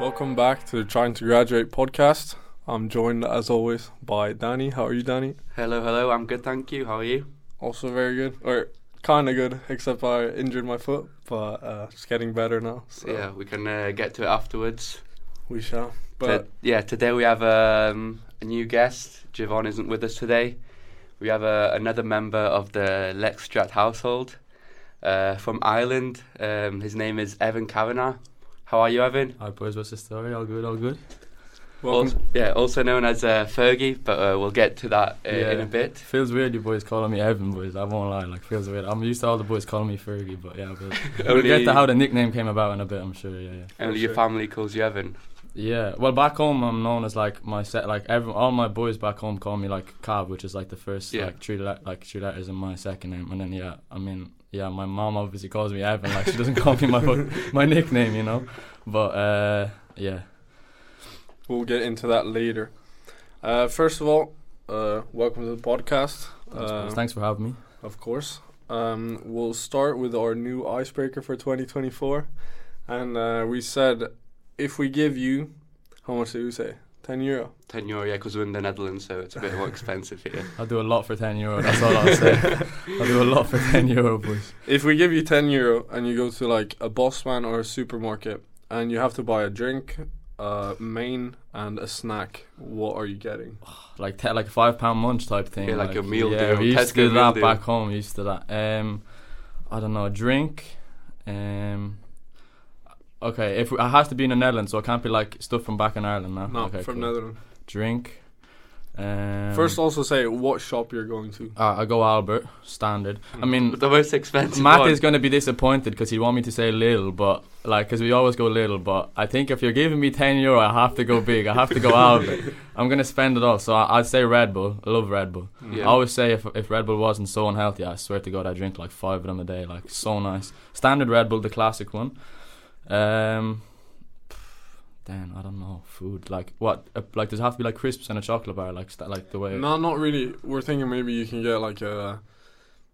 Welcome back to the Trying to Graduate podcast. I'm joined as always by Danny. How are you, Danny? Hello, hello. I'm good, thank you. How are you? Also very good, or kind of good, except I injured my foot, but uh, it's getting better now. So yeah, we can uh, get to it afterwards. We shall. To- But yeah, today we have um, a new guest. Javon isn't with us today. We have uh, another member of the Lexstrat household uh, from Ireland. Um, his name is Evan Kavanagh. How are you, Evan? Hi boys, what's the story? All good, all good. welcome. Also, yeah, also known as uh, Fergie, but uh, we'll get to that uh, in a bit. Feels weird you boys calling me Evan boys, I won't lie, like feels weird. I'm used to all the boys calling me Fergie, but yeah, we'll, we'll get to how the nickname came about in a bit, I'm sure, yeah, yeah. only your family calls you Evan. Yeah, well back home I'm known as like my set like every all my boys back home call me like Cab, which is like the first Yeah. like three le- like three letters in my second name, and then yeah, I mean yeah, my mom obviously calls me Evan, like she doesn't call me my my nickname, you know, but uh yeah. We'll get into that later. Uh, first of all, uh, welcome to the podcast. Thanks, Uh. Thanks for having me. Of course. Um, we'll start with our new icebreaker for 2024. And uh, we said if we give you, how much did we say? 10 euro. 10 euro, yeah, because we're in the Netherlands, so it's a bit more expensive here. I'll do a lot for ten euro. That's all I'll say. I'll do a lot for ten euro, boys. If we give you 10 euro and you go to like a Bossman or a supermarket and you have to buy a drink, a main, and a snack, what are you getting? like te- like a five pound munch type thing. Yeah, like a meal yeah, deal, we used Tesco to do that deal. back home. We used to that. Um, I don't know, a drink. Um, okay, if we, it has to be in the Netherlands, so it can't be like stuff from back in Ireland. No, No, okay, from cool. Netherlands. Drink. Um, First, also say what shop you're going to. uh, I go Albert standard. I mean, the most expensive Matt one. is going to be disappointed because he'd want me to say Lidl, but like, because we always go Lidl. But I think if you're giving me 10 euro, I have to go big. I have to go Albert. I'm going to spend it all. So I, I'd say Red Bull. I love Red Bull. Yeah. I always say if, if Red Bull wasn't so unhealthy, I swear to God, I drink like five of them a day. Like, so nice. Standard Red Bull, the classic one. Um, then, I don't know. Food. Like, what? Uh, like, does it have to be like crisps and a chocolate bar? Like, st- like the way. No, not really. We're thinking maybe you can get like a.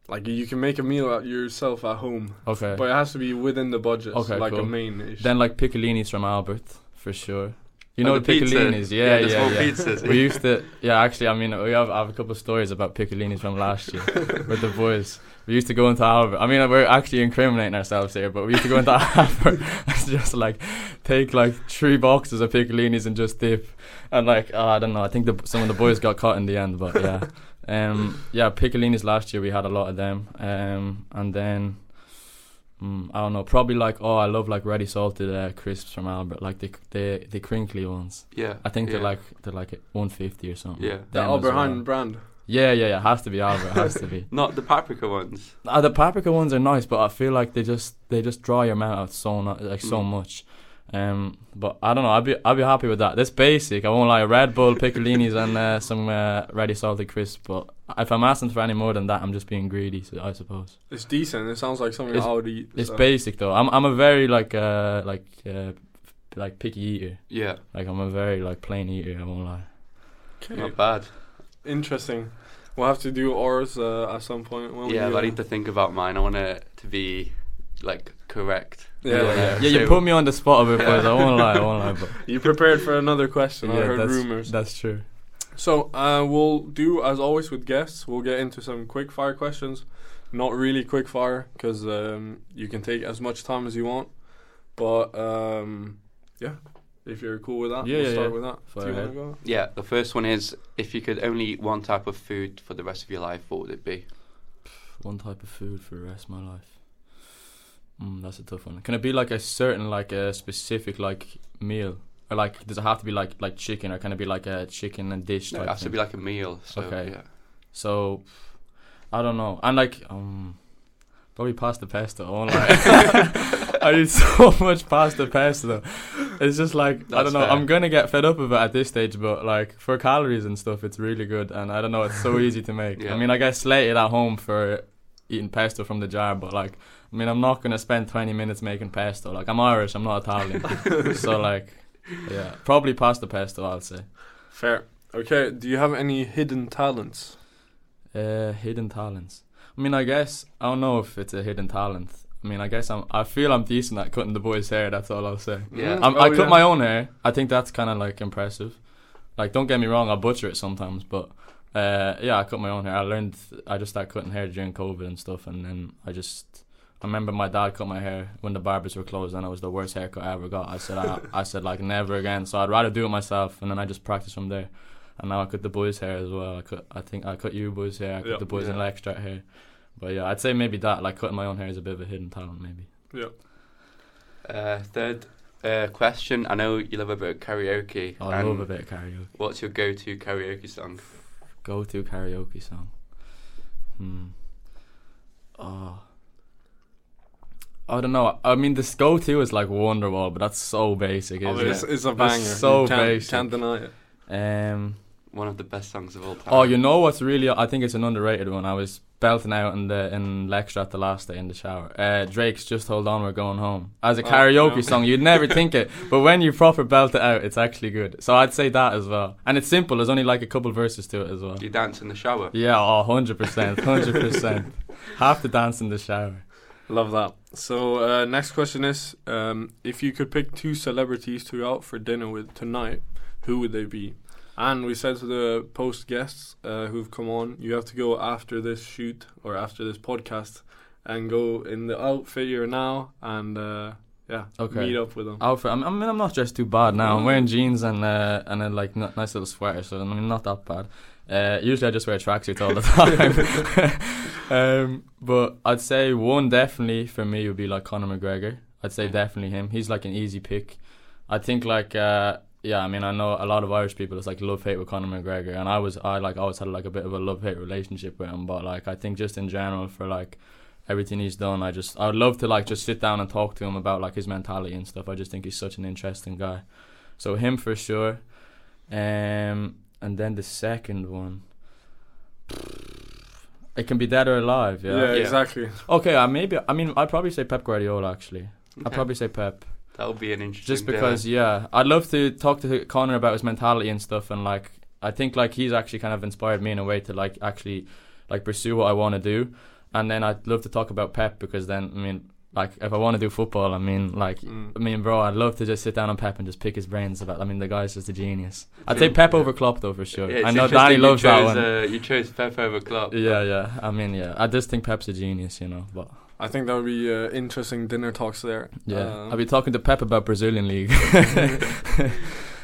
Like you can make a meal at yourself at home, Okay. but it has to be within the budget, Okay, like a main. ish. Then, like, piccolinis from Albert, for sure. You know the the pizza. piccolinis? Yeah, Yeah, the yeah, small yeah. pizzas. we used to, yeah. Actually, I mean, we have, I have a couple of stories about piccolinis from last year with the boys. We used to go into Albert. I mean, we're actually incriminating ourselves here, but we used to go into Albert and just like take like three boxes of piccolinis and just dip. And like, oh, I don't know. I think the, some of the boys got caught in the end, but yeah, um, yeah. Piccolinis last year we had a lot of them, um, and then. Mm, I don't know. Probably like oh, I love like ready salted uh, crisps from Albert, like the the the crinkly ones. Yeah. I think yeah. they're like they're like 150 or something. Yeah. the Albert well. Heijn brand. Yeah, yeah, yeah. It Has to be Albert. Has to be. Not the paprika ones. Uh, the paprika ones are nice, but I feel like they just they just draw your mouth out so no, like so Mm. much. Um, but I don't know. I'd be I'd be happy with that. That's basic. I won't lie. Red Bull, piccolinis, and uh, some uh, ready salted crisps. But if I'm asking for any more than that, I'm just being greedy. So I suppose It's decent. It sounds like something It's- I would eat. it's so. basic though. I'm I'm a very like uh like uh like picky eater. Yeah. Like I'm a very like plain eater. I won't lie. Okay. Not bad. Interesting. We'll have to do ours uh, at some point. When yeah, we, but I uh, need to think about mine. I want it to be like correct. Yeah, yeah, yeah. yeah. you put me on the spot a bit, boys. I won't lie. I won't lie. But You prepared for another question. I heard that's, rumors. That's true. So uh, we'll do as always with guests. We'll get into some quick fire questions. Not really quick fire because um, you can take as much time as you want. But um, yeah, if you're cool with that, Yeah, we'll yeah, start yeah. with that. Fire do you ahead. go? Yeah, the first one is if you could only eat one type of food for the rest of your life, what would it be? One type of food for the rest of my life. Mm, that's a tough one. Can it be like a certain, like a specific, like meal, or like does it have to be like like chicken, or can it be like a chicken and dish No, type it has to be like a meal. So, Okay. Yeah. So, I don't know. And like, um, probably pasta pesto. I won't lie. I eat so much pasta pesto. It's just like I don't know. fair. I'm gonna get fed up of it at this stage, but like for calories and stuff, it's really good. And I don't know, it's so easy to make. Yeah. I mean, I get slated at home for eating pesto from the jar, but like, I mean, I'm not gonna spend 20 minutes making pesto. Like, I'm Irish. I'm not Italian. so like, yeah, probably pasta pesto. I'll say. Fair. Okay. Do you have any hidden talents? Uh, hidden talents. I mean, I guess I don't know if it's a hidden talent. I mean, I guess I'm. I feel I'm decent at cutting the boys' hair. That's all I'll say. Yeah. I'm, oh, I cut yeah. my own hair. I think that's kind of like impressive. Like, don't get me wrong, I butcher it sometimes, but uh, yeah, I cut my own hair. I learned. I just started cutting hair during COVID and stuff, and then I just. I remember my dad cut my hair when the barbers were closed, and it was the worst haircut I ever got. I said, I, I said like never again. So I'd rather do it myself, and then I just practice from there. And now I cut the boys' hair as well. I cut. I think I cut you boys' hair. I cut Yeah. the boys Yeah. extract hair. But yeah, I'd say maybe that like cutting my own hair is a bit of a hidden talent, maybe. Yeah. Uh, third uh, question. I know you love a bit of karaoke. I love a bit of karaoke. What's your go-to karaoke song? Go to karaoke song. Hmm. Oh. I don't know. I mean, this go to is like Wonderwall, but that's so basic, Oh, isn't it's, it? it's a That's banger. so you can't, basic. can't deny it. Um. One of the best songs of all time. Oh, you know what's really? I think it's an underrated one. I was belting out in the in Lextra the last day in the shower. Uh, Drake's "Just Hold On, We're Going Home" as a Oh, karaoke no. song. You'd never think it, but when you proper belt it out, it's actually good. So I'd say that as well. And it's simple. There's only like a couple verses to it as well. You dance in the shower? Yeah, oh, 100%. 100%. Have to dance in the shower. Love that. So uh, next question is: um, If you could pick two celebrities to go out for dinner with tonight, who would they be? And we said to the post guests uh, who've come on, you have to go after this shoot or after this podcast and go in the outfit you're now and uh, yeah, Okay. meet up with them. Outfit. I mean, I'm not dressed too bad now. I'm wearing jeans and uh, and a like n- nice little sweater, so I mean, not that bad. Uh, usually I just wear tracksuits all the time. um, but I'd say one definitely for me would be like Conor McGregor. I'd say definitely him. He's like an easy pick. I think like uh, yeah, I mean I know a lot of Irish people it's like love hate with Conor McGregor, and I was I like always had like a bit of a love hate relationship with him. But like I think just in general for like everything he's done, I just I would love to like just sit down and talk to him about like his mentality and stuff. I just think he's such an interesting guy. So him for sure. Um, and then the second one. It can be dead or alive, Yeah, yeah. Yeah. exactly. Okay, uh, maybe I mean I'd probably say Pep Guardiola actually. I'd probably say Pep. That would be an interesting. Just because, yeah, I'd love to talk to Conor about his mentality and stuff, and like, I think like he's actually kind of inspired me in a way to like actually like pursue what I want to do, and then I'd love to talk about Pep because then I mean, like, if I want to do football, I mean, like, Mm. I mean, bro, I'd love to just sit down on Pep and just pick his brains about. I mean, the guy's just a genius. I'd say Yeah. Pep over Klopp though for sure. Yeah, I know Danny loves that one. Uh, you chose Pep over Klopp. yeah, yeah. I mean, yeah. I just think Pep's a genius, you know. But I think that would be uh, interesting dinner talks there. yeah, Um, I'll be talking to Pep about Brazilian league.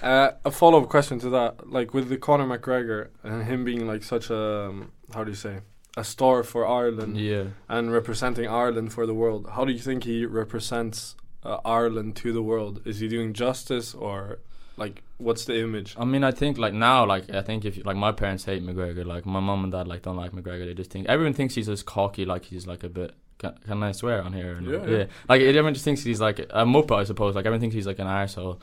Uh, a follow up question to that, like with the Conor McGregor and him being like such a um, how do you say a star for Ireland yeah. and representing Ireland for the world. How do you think he represents uh, Ireland to the world? Is he doing justice or like what's the image? I mean, I think like now, like I think if like my parents hate McGregor, like my mom and dad like don't like McGregor. They just think everyone thinks he's just cocky, like he's like a bit. Can, can I swear on here? not? Yeah, yeah. Like everyone just thinks he's like a muppet, I suppose. Like everyone thinks he's like an arsehole.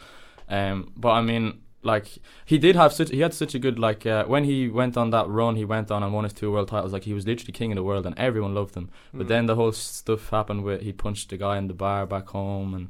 Um, but I mean, like he did have such he had such a good like uh, when he went on that run, he went on and won his two world titles. Like he was literally king of the world, and everyone loved him. But Mm. then the whole stuff happened with he punched the guy in the bar back home and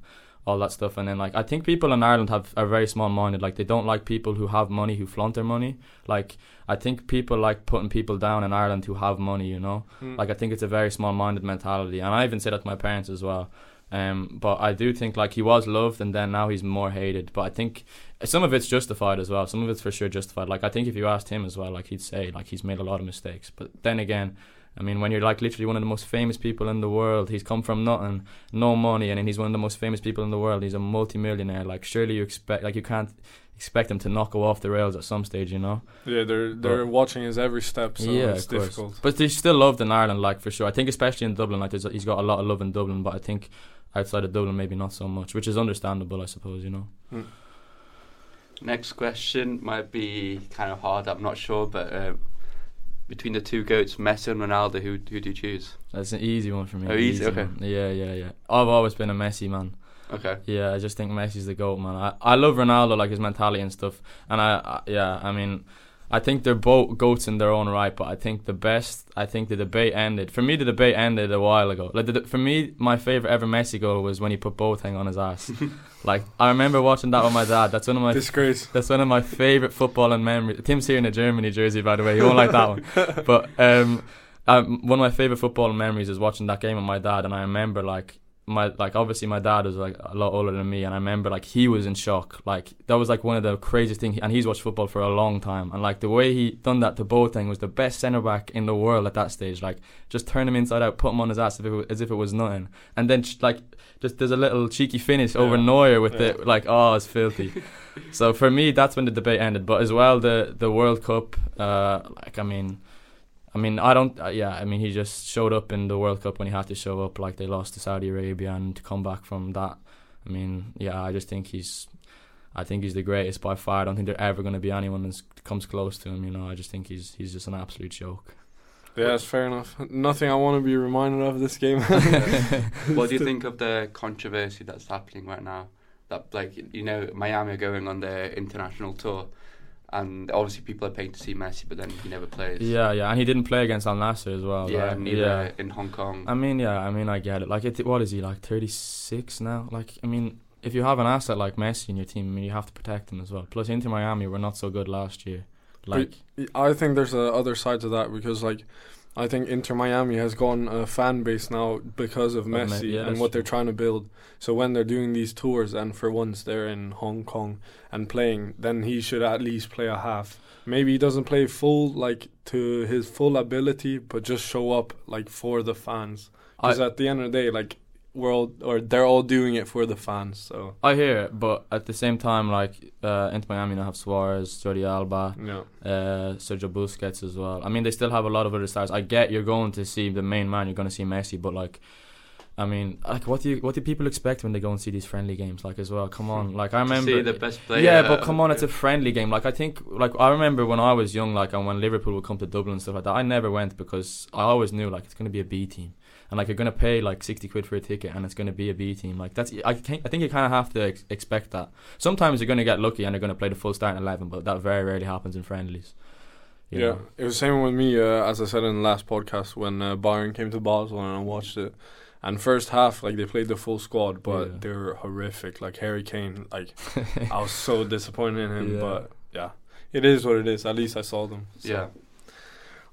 all that stuff. And then like I think people in Ireland have are very small minded. Like they don't like people who have money who flaunt their money. Like I think people like putting people down in Ireland who have money. You know, Mm. like I think it's a very small minded mentality. And I even say that to my parents as well. Um, but I do think like he was loved and then now he's more hated. But I think some of it's justified as well. Some of it's for sure justified. Like I think if you asked him as well, like he'd say like he's made a lot of mistakes. But then again, I mean, when you're like literally one of the most famous people in the world, he's come from nothing, no money, and then he's one of the most famous people in the world. He's a multi-millionaire. Like surely you expect like you can't expect him to not go off the rails at some stage, you know? yeah, they're they're watching his every step, so yeah, it's of course. difficult. But he's still loved in Ireland, like for sure. I think especially in Dublin, like he's got a lot of love in Dublin, but I think outside of Dublin maybe not so much, which is understandable, I suppose. You know. Next question might be kind of hard. I'm not sure, but uh, between the two goats, Messi and Ronaldo, who who do you choose? That's an easy one for me. Oh, easy, okay. one. Yeah, yeah, yeah. I've always been a Messi man. Okay. Yeah, I just think Messi's the goat, man. I, I love Ronaldo, like his mentality and stuff. And I, I yeah, I mean, I think they're both goats in their own right, but I think the best. I think the debate ended. For me, the debate ended a while ago. Like the, for me, my favorite ever Messi goal was when he put both Boateng on his ass. like I remember watching that with my dad. That's one of my Disgrace. that's one of my favorite footballing memories. Tim's here in a Germany jersey, by the way. He won't like that one. But um, um, one of my favorite footballing memories is watching that game with my dad, and I remember like my like obviously my dad was like a lot older than me, and I remember like he was in shock. Like that was like one of the craziest things, and he's watched football for a long time, and like the way he done that to Boateng was the best centre back in the world at that stage. Like just turn him inside out, put him on his ass if it, wa- as if it was nothing, and then like just there's a little cheeky finish over Yeah. Neuer with Yeah. the like oh it's filthy. so for me that's when the debate ended. But as well the the World Cup, uh, like I mean. I mean, I don't. Uh, yeah, I mean, he just showed up in the World Cup when he had to show up. Like they lost to Saudi Arabia, and to come back from that, I mean, yeah, I just think he's. I think he's the greatest by far. I don't think there's ever going to be anyone that comes close to him. You know, I just think he's he's just an absolute joke. Yeah, that's fair enough. Nothing I want to be reminded of this game. what do you think of the controversy that's happening right now? That like you know Miami are going on their international tour, and obviously people are paying to see Messi, but then he never plays. Yeah, yeah, and he didn't play against Al Nassr as well. yeah, right? neither yeah. in Hong Kong. I mean, yeah, I mean, I get it. Like, it, what is he like? Thirty six now. Like, I mean, if you have an asset like Messi in your team, I mean, you have to protect him as well. Plus, Inter Miami were not so good last year. Like, I think there's a other side to that because like I think Inter Miami has gone a fan base now because of Me- Messi yeah, and what they're trying to build. So when they're doing these tours and for once they're in Hong Kong and playing, then he should at least play a half. Maybe he doesn't play full like to his full ability, but just show up like for the fans. Because at the end of the day, like we're all or they're all doing it for the fans. So I hear it, but at the same time, like uh, Inter Miami now have Suarez, Jordi Alba, yeah, uh, Sergio Busquets as well. I mean, they still have a lot of other stars. I get you're going to see the main man, you're going to see Messi, but like, I mean, like, what do you what do people expect when they go and see these friendly games? Like, as well, come on, like I remember. see the best player. yeah, but come on, it's a friendly game. Like I think, like I remember when I was young, like and when Liverpool would come to Dublin and stuff like that, I never went because I always knew like it's going to be a B team, and like you're going to pay like sixty quid for a ticket, and it's going to be a B team. Like that's I think I think you kind of have to ex- expect that. Sometimes you're going to get lucky and they're going to play the full starting eleven, but that very rarely happens in friendlies. you yeah. know. It was the same with me, uh, as I said in the last podcast when uh, Bayern came to Basel and I watched it. And first half, like they played the full squad, but Yeah. they were horrific. Like Harry Kane, like I was so disappointed in him. Yeah. But yeah, it is what it is. At least I saw them. So. Yeah.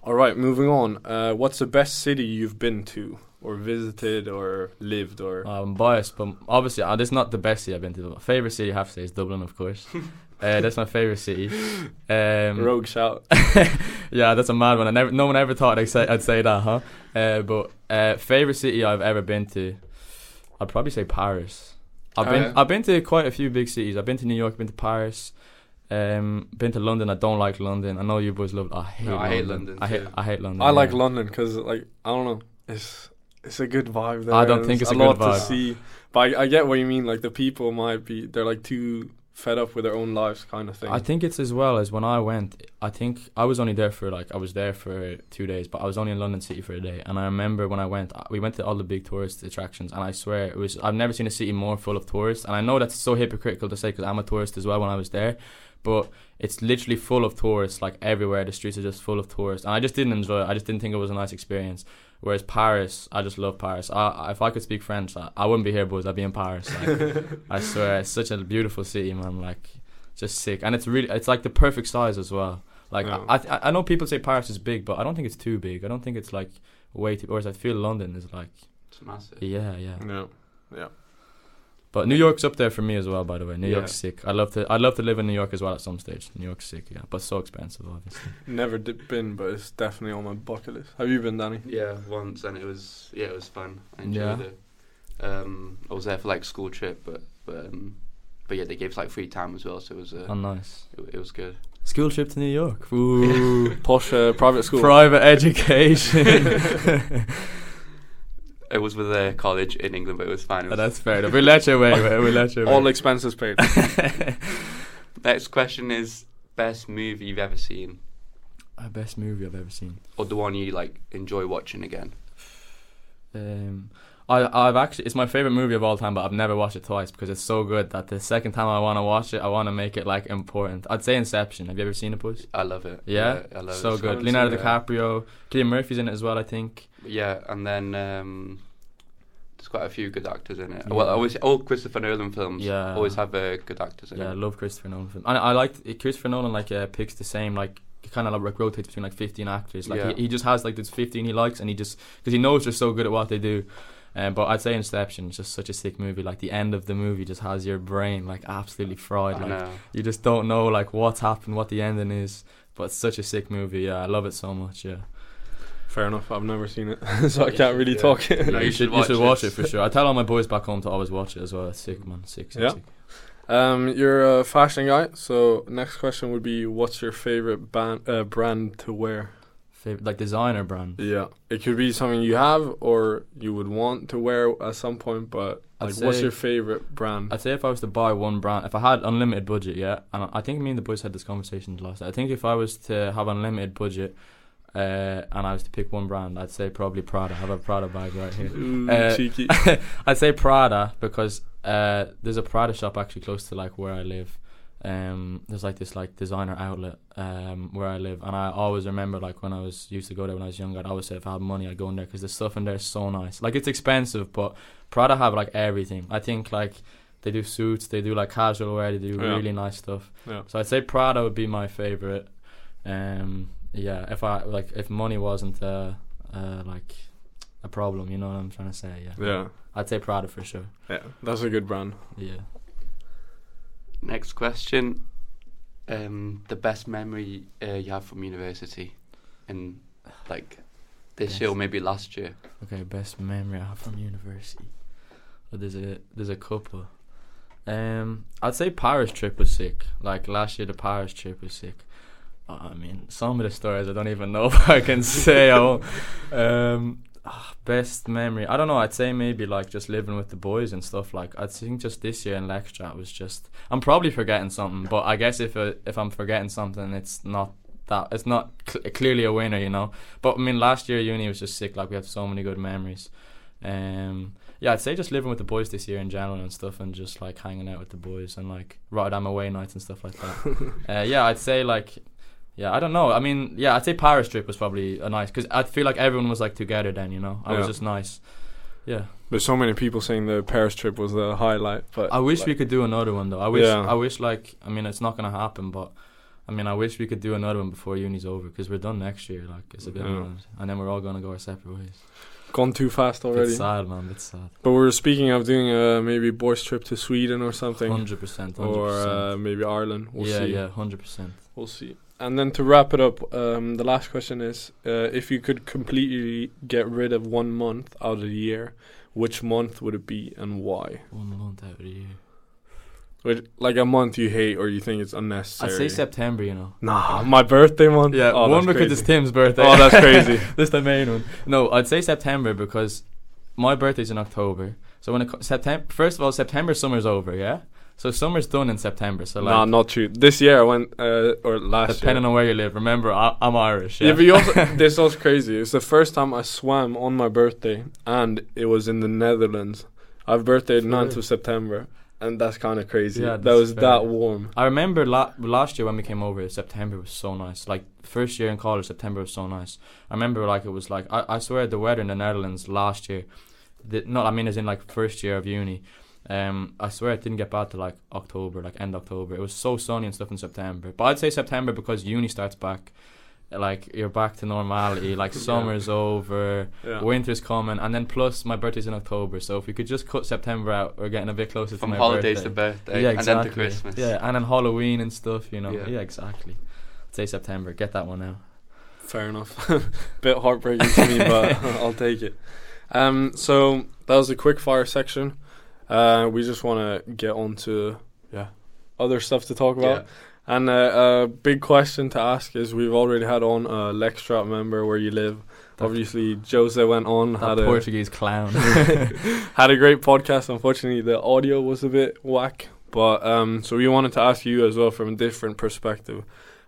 All right, moving on. Uh, what's the best city you've been to, or visited, or lived, or? I'm biased, but obviously uh, this is not the best city I've been to. My favorite city I have to say is Dublin, of course. uh, that's my favorite city. Um, Rogue shout. yeah, that's a mad one. I never, no one ever thought I'd say, I'd say that, huh? Uh, but uh, favorite city I've ever been to, I'd probably say Paris. I've Oh, been yeah? I've been to quite a few big cities. I've been to New York, I've been to Paris, um, been to London. I don't like London. I know you boys love. I hate. No, I London. hate London I hate. I hate London. I like. London because, like, I don't know, it's it's a good vibe there. I don't think it's a a good lot vibe. to see. But I, I get what you mean. Like the people might be, they're like too fed up with their own lives, kind of thing. I think it's as well as when I went. I think I was only there for like I was there for two days, but I was only in London City for a day. And I remember when I went, we went to all the big tourist attractions, and I swear it was. I've never seen a city more full of tourists. And I know that's so hypocritical to say because I'm a tourist as well when I was there, but it's literally full of tourists like everywhere. The streets are just full of tourists, and I just didn't enjoy it. I just didn't think it was a nice experience. Whereas Paris, I just love Paris. I, if I could speak French, I, I wouldn't be here, boys. I'd be in Paris. Like, I swear, it's such a beautiful city, man. Like, just sick, and it's really, it's like the perfect size as well. Like. I, I, I know people say Paris is big, but I don't think it's too big. I don't think it's like way too. Whereas I feel London is like, It's massive. yeah, yeah. no, yeah. But New York's up there for me as well. By the way, New Yeah. York's sick. I love to, I'd love to live in New York as well at some stage. New York's sick, yeah, but so expensive, obviously. Never di- been, but it's definitely on my bucket list. Have you been, Danny? Yeah, once, and it was yeah, it was fun. I enjoyed Yeah. it. Um, I was there for like school trip, but but um, but yeah, they gave us like free time as well, so it was uh, Oh, nice. it, it was good. School trip to New York. Ooh. Posh uh, private school. Private education. It was with a college in England, but it was fine. It Oh, that's fair enough. We'll let you away. We'll let you away. All expenses paid. Next question is best movie you've ever seen, Uh, best movie I've ever seen. or the one you like enjoy watching again. Um, I I've actually it's my favorite movie of all time, but I've never watched it twice because it's so good that the second time I want to watch it, I want to make it like important. I'd say Inception. Have you ever seen it, Bush? I love it. Yeah, I love so it. good. haven't Leonardo seen. DiCaprio, Cillian Murphy's in it as well. I think. Yeah, and then um, there's quite a few good actors in it. Yeah. Well, always all Christopher Nolan films Yeah. always have uh, good actors in it. Yeah, I love Christopher Nolan. Film. And I like Christopher Nolan. Like uh, picks the same like. Kind of like rotates between like 15 actors. Like Yeah. he, he just has like this 15 he likes, and he just because he knows they're so good at what they do. Um, but I'd say Inception is just such a sick movie. Like the end of the movie just has your brain like absolutely fried. I Like know. you just don't know like what's happened, what the ending is. But it's such a sick movie. Yeah, I love it so much. Yeah, Fair enough. I've never seen it, so I can't really yeah. talk. No, you, should you should watch watch it. it for sure. I tell all my boys back home to always watch it as well. It's sick man, sick, sick, Yeah. sick. Um, you're a fashion guy, so next question would be, what's your favorite band, uh, brand to wear? Favorite like designer brand. Yeah, it could be something you have or you would want to wear at some point. But I'd like, what's your favorite brand? I'd say if I was to buy one brand, if I had unlimited budget, yeah, and I think me and the boys had this conversation last. night. I think if I was to have unlimited budget, uh, and I was to pick one brand, I'd say probably Prada. I have a Prada bag right here. Ooh, Uh, cheeky. I'd say Prada because uh, there's a Prada shop actually close to like where I live. Um, there's like this like designer outlet um where I live, and I always remember like when I was used to go there when I was younger. I'd always say if I had money, I'd go in there because the stuff in there is so nice. Like it's expensive, but Prada have like everything. I think like they do suits, they do like casual wear, they do Yeah. really nice stuff. Yeah. So I'd say Prada would be my favorite. Um, yeah, if I like if money wasn't uh, uh like a problem, you know what I'm trying to say? Yeah. Yeah, I'd say Prada for sure. yeah, that's a good brand. Yeah. Next question. Um, the best memory uh, you have from university, in like this year or maybe last year. Okay, best memory I have from university. Well, there's a there's a couple. Um, I'd say Paris trip was sick. Like last year, the Paris trip was sick. I mean, some of the stories I don't even know if I can say. I. Um, ah, best memory. I don't know. I'd say maybe like just living with the boys and stuff. Like I think just this year in Lexstrat was just. I'm probably forgetting something, but I guess if uh, if I'm forgetting something, it's not that it's not cl- clearly a winner, you know. But I mean, last year uni was just sick. Like we had so many good memories. Um, yeah, I'd say just living with the boys this year in general and stuff, and just like hanging out with the boys and like Rotterdam away nights and stuff like that. uh, yeah, I'd say like, yeah, I don't know. I mean, yeah, I'd say Paris trip was probably a nice because I feel like everyone was like together then, you know. I was just nice. Yeah, There's so many people saying the Paris trip was the highlight, but I wish like, we could do another one though. I wish, Yeah. I wish like, I mean, it's not gonna happen, but. I mean, I wish we could do another one before uni's over because we're done next year. Like it's a bit, Yeah. and then we're all gonna go our separate ways. gone too fast already. It's sad, man. It's sad. But we are speaking of doing a maybe boys trip to Sweden or something, Hundred percent. or uh, maybe Ireland. We'll yeah, see. yeah, hundred percent. We'll see. And then to wrap it up, um, the last question is: uh, If you could completely get rid of one month out of the year, which month would it be and why? One month out of the year. Which, like a month you hate or you think it's unnecessary? I'd say September. You know. Nah, my birthday month. Yeah, oh, one because crazy. it's Tim's birthday. Oh, that's crazy. That's the main one. No, I'd say September because my birthday's in October. So when it September, first of all, September summer's over. Yeah. So summer's done in September. So like, nah, not true. This year I went, uh, or last depending year. on where you live. Remember, I, I'm Irish. yeah, Yeah. but you also, this was crazy. It's the first time I swam on my birthday, and it was in the Netherlands. I have birthday For 9th of September, and that's kind of crazy. Yeah, that was fair. that warm. I remember la- last year when we came over, September was so nice. Like first year in college, September was so nice. I remember like it was like I, I swear the weather in the Netherlands last year, the, not I mean as in like first year of uni. Um, I swear it didn't get bad to like October, like end October. It was so sunny and stuff in September. But I'd say September because uni starts back. Like you're back to normality. Like Yeah. summer's over, Yeah. winter's coming, and then plus my birthday's in October. So if we could just cut September out, we're getting a bit closer From to my holidays birthday. to birthday, Yeah, and exactly. then to Christmas. Yeah, and then Halloween and stuff, you know. Yeah. Yeah, exactly. I'd say September. Get that one out. Fair enough. Bit heartbreaking to me, but I'll take it. Um, so that was the quick fire section. Uh, we just want to get on to yeah other stuff to talk about. Yeah. And uh, a big question to ask is: We've already had on a Lextrap member where you live. That- Obviously, Jose went on That had a Portuguese clown. had a great podcast. Unfortunately, the audio was a bit whack. But um, so we wanted to ask you as well from a different perspective.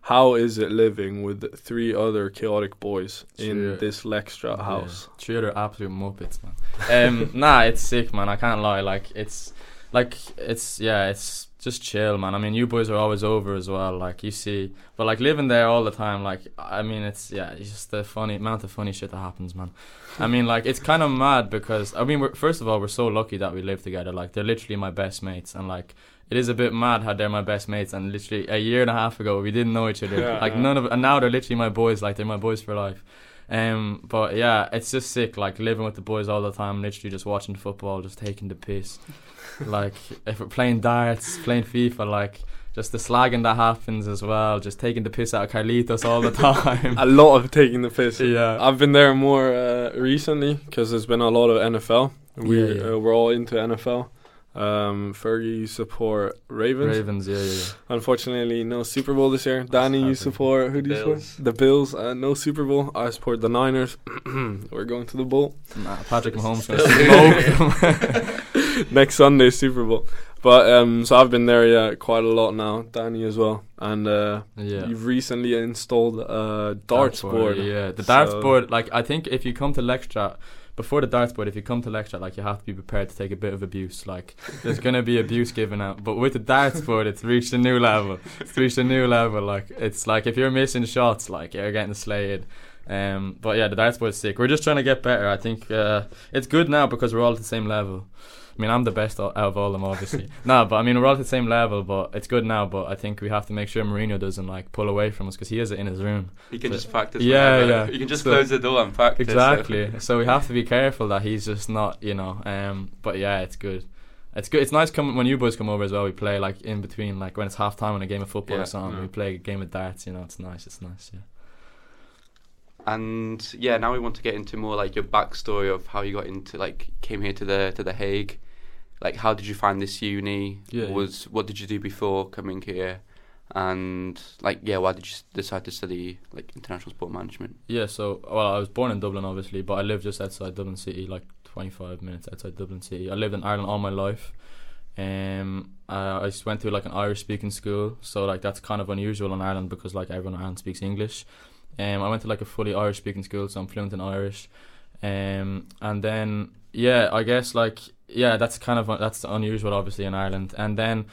How is it living with three other chaotic boys in this Lextra Yeah. house? Three other absolute muppets, man. Um, nah, it's sick, man. I can't lie. Like it's, like it's yeah, it's just chill, man. I mean, you boys are always over as well. Like you see, but like living there all the time, like I mean, it's yeah, it's just the funny amount of funny shit that happens, man. I mean, like it's kind of mad because I mean, first of all, we're so lucky that we live together. Like they're literally my best mates, and like it is a bit mad how they're my best mates. And literally a year and a half ago, we didn't know each other. Yeah, like yeah. none of, and now they're literally my boys. Like they're my boys for life. Um, but yeah, it's just sick. Like living with the boys all the time, literally just watching football, just taking the piss. like if we're playing darts, playing FIFA, like just the slagging that happens as well, just taking the piss out of Carlitos all the time. A lot of taking the piss. yeah, I've been there more uh, recently because there's been a lot of NFL. We Yeah, yeah. Uh, we're all into NFL. Um, Fergie you support Ravens. Ravens. Yeah, yeah, yeah. Unfortunately, no Super Bowl this year. Danny, you support who do you Bills. support? The Bills. Uh, no Super Bowl. I support the Niners. we're going to the Bowl Nah, Patrick Mahomes gonna smoke next Sunday. Super Bowl. But um, so I've been there yeah quite a lot now. Danny as well, and uh, yeah. you've recently installed a darts board. Yeah, the darts board. Like I think if you come to Lextra, before the darts board, if you come to lecture, like you have to be prepared to take a bit of abuse. Like there's gonna be abuse given out. But with the darts board, it's reached a new level. It's reached a new level. Like it's like if you're missing shots, like you're getting slayed. Um, but yeah, the darts board's sick. We're just trying to get better. I think uh, it's good now because we're all at the same level. I mean, I'm the best out of all of them, obviously. no, but I mean, we're all at the same level. But it's good now. But I think we have to make sure Mourinho doesn't like pull away from us because he has it in his room. He can So- just practice. Yeah, whenever. yeah. You can just So- close the door and practice. Exactly. so we have to be careful that he's just not, you know. Um, but yeah, it's good. It's good. It's nice coming when you boys come over as well. We play like in between, like when it's half time in a game of football Yeah. or something. Yeah. We play a game of darts. You know, it's nice. It's nice. Yeah. And yeah, now we want to get into more like your backstory of how you got into like came here to the to the Hague. Like, how did you find this uni? Yeah, yeah. Was what did you do before coming here? And like, yeah, why did you decide to study like international sport management? Yeah. So, well, I was born in Dublin, obviously, but I live just outside Dublin City, like 25 minutes outside Dublin City. I lived in Ireland all my life. Um, uh, I just went to like an Irish-speaking school, so like that's kind of unusual in Ireland because like everyone in Ireland speaks English. Um, I went to like a fully Irish-speaking school, so I'm fluent in Irish. Um, and then yeah, I guess like yeah, that's kind of that's unusual, obviously in Ireland. And then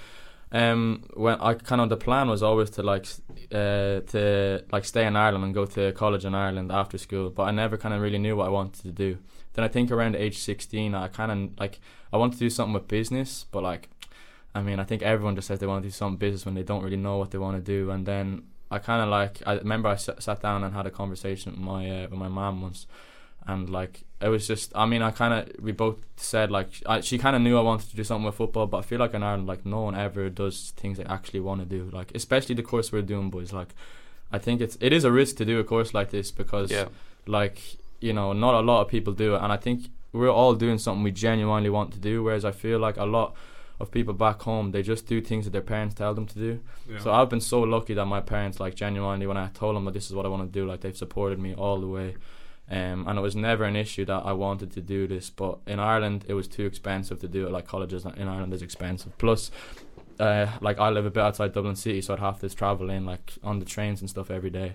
um, when I kind of the plan was always to like uh, to like stay in Ireland and go to college in Ireland after school, but I never kind of really knew what I wanted to do. Then I think around age 16, I kind of like I wanted to do something with business, but like I mean, I think everyone just says they want to do something business when they don't really know what they want to do. And then I kind of like I remember I s- sat down and had a conversation with my uh, with my mom once, and like it was just I mean I kind of we both said like I, she kind of knew I wanted to do something with football, but I feel like in Ireland like no one ever does things they actually want to do. Like especially the course we're doing, boys. Like I think it's it is a risk to do a course like this because Yeah, like you know not a lot of people do it and i think we're all doing something we genuinely want to do whereas i feel like a lot of people back home they just do things that their parents tell them to do Yeah. so i've been so lucky that my parents like genuinely when i told them that this is what i want to do like they've supported me all the way um, and it was never an issue that I wanted to do this, but in Ireland it was too expensive to do it. Like colleges in Ireland is expensive. Plus, uh, like I live a bit outside Dublin City, so I'd have to travel in like on the trains and stuff every day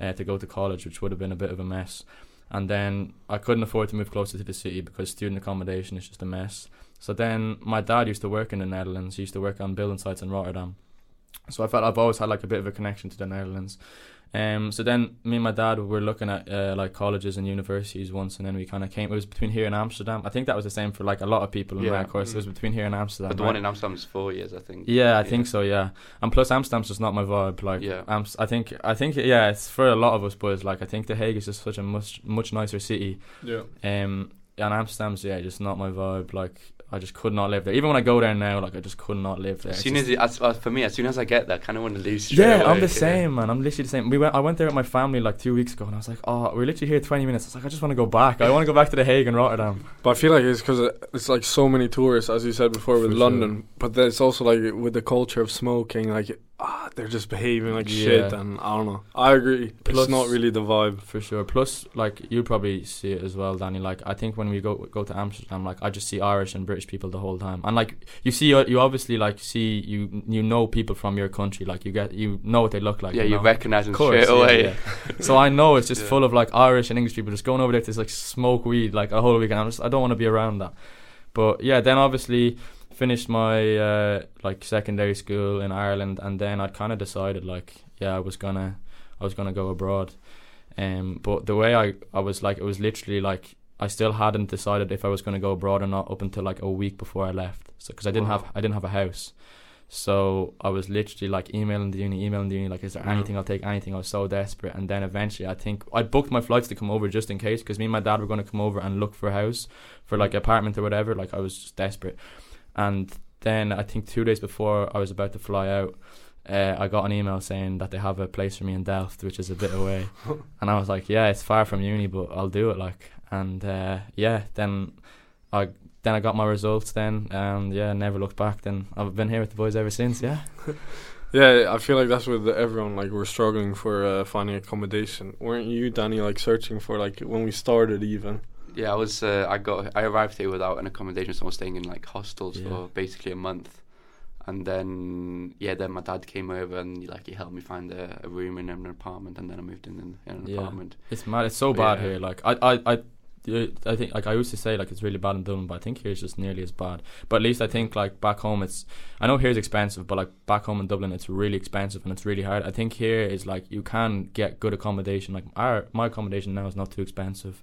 uh, to go to college, which would have been a bit of a mess. And then I couldn't afford to move closer to the city because student accommodation is just a mess. So then my dad used to work in the Netherlands. He used to work on building sites in Rotterdam. So I felt I've always had like a bit of a connection to the Netherlands. Um, so then me and my dad were looking at uh, like colleges and universities once, and then we kind of came. It was between here and Amsterdam. I think that was the same for like a lot of people in Yeah. my course. It was between here and Amsterdam. but the right? one in Amsterdam is four years, I think. Yeah, I Yeah. think so. Yeah, and plus Amsterdam's just not my vibe. Like, Yeah. Amst- I think, I think, yeah, it's for a lot of us boys. Like, I think the Hague is just such a much, much nicer city. yeah. Um, and Amsterdam's yeah, just not my vibe. Like, I just could not live there. Even when I go there now, like, I just could not live there. As soon just- as, it, as uh, for me, as soon as I get there, I kind of want to leave. Straight yeah, I'm away, the same, man. I'm literally the same. We went. I went there with my family like two weeks ago, and I was like, "Oh, we're literally here 20 minutes." I was like, "I just want to go back. I want to go back to the Hague and Rotterdam." But I feel like it's because it's like so many tourists, as you said before, with For London. But then it's also like with the culture of smoking, like ah, they're just behaving like Yeah. shit, and I don't know. I agree. Plus- it's not really the vibe. For sure. Plus, like you probably see it as well, Danny. Like I think when we go go to Amsterdam, like I just see Irish and British people the whole time, and like you see, uh, you obviously like see you you know people from your country, like you get you know what they look like. yeah, you you recognise them course, straight yeah, away. yeah. so I know it's just Yeah. full of like Irish and English people just going over there to just, like smoke weed like a whole weekend. I'm just I don't want to be around that. But yeah, then obviously finished my uh, like secondary school in Ireland, and then I'd kind of decided like yeah I was gonna I was gonna go abroad. Um, but the way I I was like it was literally like I still hadn't decided if I was gonna go abroad or not up until like a week before I left. So because I didn't Wow. have I didn't have a house. So I was literally like emailing the uni, emailing the uni, like, is there Yeah. anything? I'll take anything. I was so desperate, and then eventually, I think I booked my flights to come over just in case, because me and my dad were going to come over and look for a house, for like apartment or whatever. Like I was just desperate, and then I think two days before I was about to fly out, uh, I got an email saying that they have a place for me in Delft, which is a bit away, and I was like, yeah, it's far from uni, but I'll do it. Like, and uh, yeah, then I then I got my results then, and yeah, never looked back. Then I've been here with the boys ever since. Yeah. Yeah, I feel like that's with everyone. Like we're struggling for uh, finding accommodation. Weren't you, Danny? Like searching for like when we started even. Yeah, I was. Uh, I got. I arrived here without an accommodation, so I was staying in like hostels Yeah. for basically a month. And then, yeah, then my dad came over and like he helped me find a, a room in an apartment, and then I moved in in, in an Yeah. apartment. It's mad. It's so bad Yeah. here. Like I, I, I, I think like I used to say like it's really bad in Dublin, but I think here it's just nearly as bad. But at least I think like back home it's. I know here's expensive, but like back home in Dublin it's really expensive and it's really hard. I think here is like you can get good accommodation. Like our my accommodation now is not too expensive,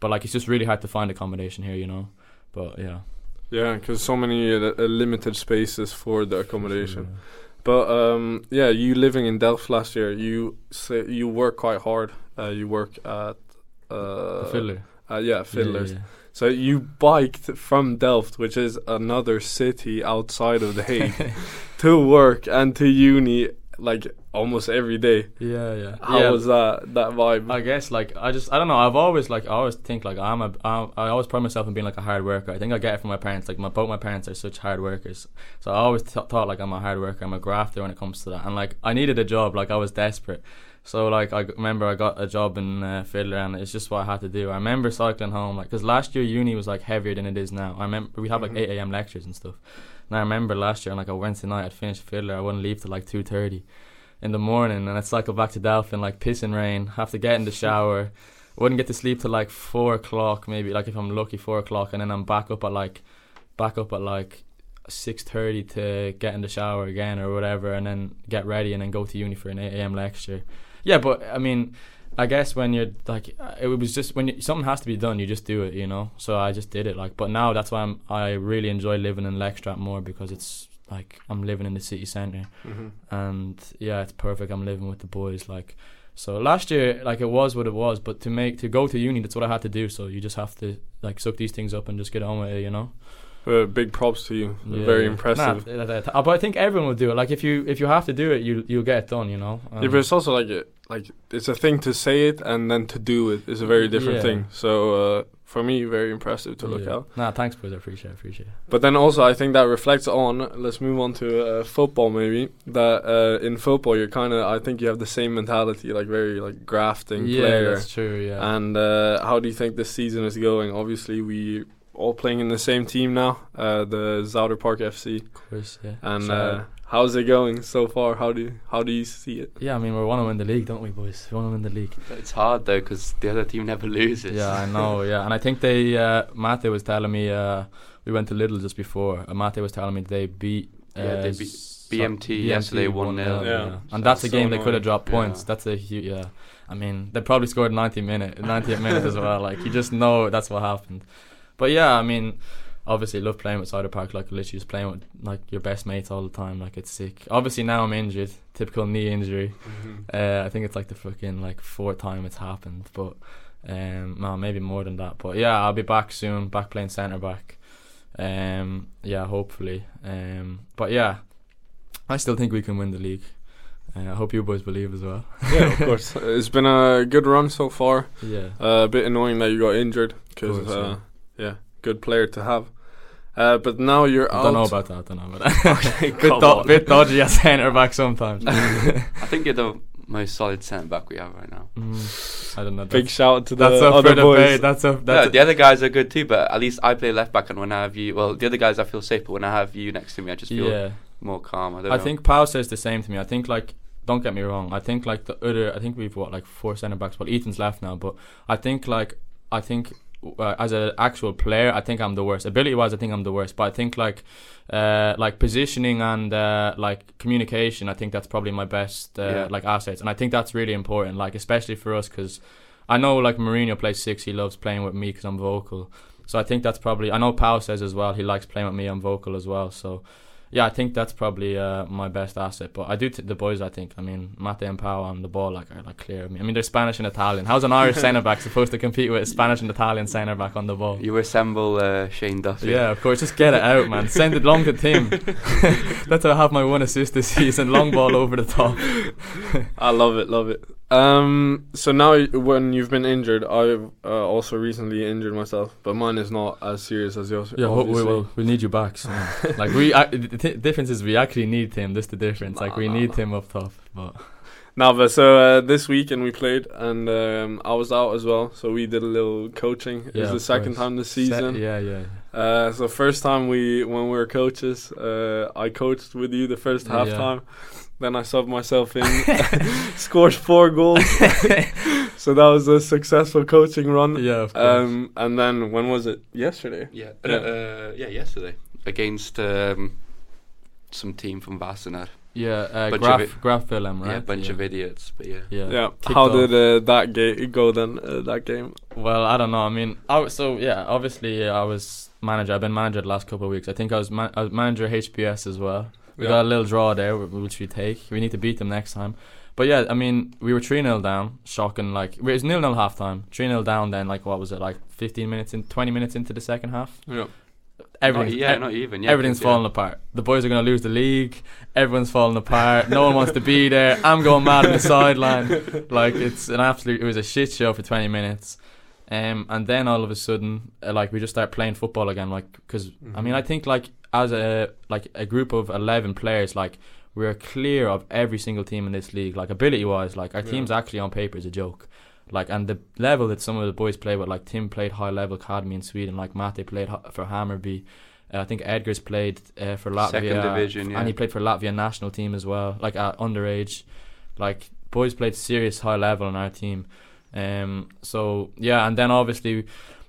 but like it's just really hard to find accommodation here. You know. But yeah. Yeah, because so many uh, uh, limited spaces for the accommodation. But um, yeah, you living in Delft last year, you say you work quite hard. Uh, you work at uh, fiddler. Uh, yeah, fiddlers. Yeah, So you biked from Delft, which is another city outside of The Hague, to work and to uni like almost every day. yeah, yeah. How yeah. was that that vibe? I guess like I just I don't know. I've always like I always think like I'm a I'm, I always pride myself on being like a hard worker. I think I get it from my parents. Like my both my parents are such hard workers, so I always th- thought like I'm a hard worker. I'm a grafter when it comes to that. And like I needed a job. Like I was desperate. So like I remember I got a job in uh, Fiddler and it's just what I had to do. I remember cycling home like because last year uni was like heavier than it is now. I remember we have like Mhm. eight a.m. lectures and stuff. And I remember last year on like a Wednesday night I'd finish Fiddler. I wouldn't leave till like two thirty in the morning and I'd cycle back to Delft in like pissing rain, have to get in the shower. Wouldn't get to sleep till like four o'clock, maybe like if I'm lucky four o'clock and then I'm back up at like back up at like six thirty to get in the shower again or whatever and then get ready and then go to uni for an eight AM lecture. Yeah, but I mean I guess when you're like, uh, it was just when you, something has to be done, you just do it, you know. So I just did it, like. But now that's why I'm. I really enjoy living in Lexstrat more because it's like I'm living in the city centre hmm and yeah, it's perfect. I'm living with the boys, like. So last year, like it was what it was, but to make to go to uni, that's what I had to do. So you just have to like suck these things up and just get on with it, you know. Uh, big props to you. Yeah, Very impressive. Nah, th- th- but I think everyone will do it. Like if you if you have to do it, you you'll get it done, you know. yeah, but it's also like a, like it's a thing to say it and then to do it is a very different Yeah. thing. So uh, for me, very impressive to look yeah. at. Nah, thanks, boys. I appreciate, appreciate. But then also, I think that reflects on. Let's move on to uh, football, maybe. That uh, in football, you're kind of. I think you have the same mentality, like very like grafting Yeah, player. that's true. Yeah. And uh, how do you think this season is going? Obviously, we all playing in the same team now, uh, the Zuider Park FC. of course, yeah. And So- uh, how's it going so far? How do you, how do you see it? yeah, I mean, we want to win the league, don't we, boys? We want to win the league. But it's hard though because the other team never loses. Yeah, I know. Yeah, and I think they. Uh, Mate was telling me. Uh, we went to Lidl just before. Uh, Mate was telling me they beat. Uh, Yeah, they beat s- BMT yesterday 1-0. Yeah. Yeah, and That's that's a so game they could have dropped points. Yeah. That's a huge. Yeah, I mean, they probably scored 90 minute, 90th minute as well. Like you just know that's what happened. But yeah, I mean, obviously love playing with Zuider Park. Like literally just playing with like your best mates all the time. Like it's sick. Obviously now I'm injured, typical knee injury. Uh, I think it's like the fucking like fourth time it's happened, but um, no, maybe more than that. But yeah, I'll be back soon, back playing centre back. Um, yeah, hopefully. Um, but yeah, I still think we can win the league. Uh, I hope you boys believe as well. yeah, of course. It's been a good run so far. Yeah, Uh, a bit annoying that you got injured because, uh, yeah. good player to have. Uh, but now you're I out. don't know about that. I don't know about that. Okay, bit, do- bit dodgy at centre back sometimes. I think you're the most solid centre back we have right now. Mm, I don't know. Big shout out to the that's up other boys. debate. That's a No, that's the other guys are good too, but at least I play left back, and when I have you, well, the other guys I feel safe, but when I have you next to me, I just feel yeah. more calm. I don't I know. think Pau says the same to me. I think like don't get me wrong. I think like the other. I think we've what like four centre backs. Well, Ethan's left now, but I think like I think uh, as an actual player, I think I'm the worst. Ability wise, I think I'm the worst. But I think like uh like positioning and uh like communication, I think that's probably my best uh, Yeah. like assets, and I think that's really important. Like especially for us because. I know like Mourinho plays six. He loves playing with me because I'm vocal. So I think that's probably. I know Pau says as well. He likes playing with me. I'm vocal as well. So yeah, I think that's probably uh, my best asset. But I do t- the boys. I think. I mean, Mate and Pau on the ball like are like clear. I mean, I mean they're Spanish and Italian. How's an Irish centre back supposed to compete with a Spanish and Italian centre back on the ball? you resemble uh, Shane Duffy. Yeah, of course. Just get it out, man. Send it long to Tim. That's how I have my one assist this season. Long ball over the top. I love it, love it. Um, so now when you've been injured, I've uh, also recently injured myself, but mine is not as serious as yours. Yeah, we, obviously. we will. We need you back. So. like we, uh, the t- difference is we actually need Tim. That's the difference. Like we Nah, need nah, Tim up top. But Now, but so uh, this weekend we played, and um, I was out as well. So we did a little coaching. Yeah, it's the second course. time this Se- season. yeah, yeah. Uh, so first time we when we were coaches, uh, I coached with you the first half Yeah. time. Then I subbed myself in, scored four goals. so that was a successful coaching run. Yeah, of course. Um, and then when was it? Yesterday. Yeah, Yeah. uh, uh, yeah, yesterday against um, some team from Wassenaar. yeah, uh, bunch Graf, of Graf Willem, right? Yeah, a bunch yeah. of idiots, but yeah. Yeah. Yeah. How off. did uh, that ga- go then? Uh, that game. Well, I don't know. I mean, I was, so yeah. Obviously, I was manager. I've been manager the last couple of weeks. I think I was, ma- I was manager HBS as well. We Yeah. got a little draw there, which we take. We need to beat them next time. But yeah, I mean, we were 3 0 down. Shocking. Like, it was nil nil half time. 3 0 down, then, like, what was it? Like 15 minutes in, 20 minutes into the second half? Yeah. Everything's, Not, yeah, e- not even. Yeah, everything's yeah. falling apart. The boys are going to lose the league. Everyone's falling apart. no one wants to be there. I'm going mad on the sideline. Like it's an absolute. It was a shit show for 20 minutes. Um, and then all of a sudden, uh, like we just start playing football again. Like because I mean, I think like as a like a group of 11 players, like we're clear of every single team in this league. Like ability wise, like our Yeah. team's actually on paper is a joke. Like and the level that some of the boys play with, like Tim played high level academy in Sweden, like Mate played for Hammarby. Uh, I think Edgar's played uh, for Latvia, Second division, yeah. and he played for Latvia national team as well, like at underage. Like boys played serious high level on our team. Um, so yeah, and then obviously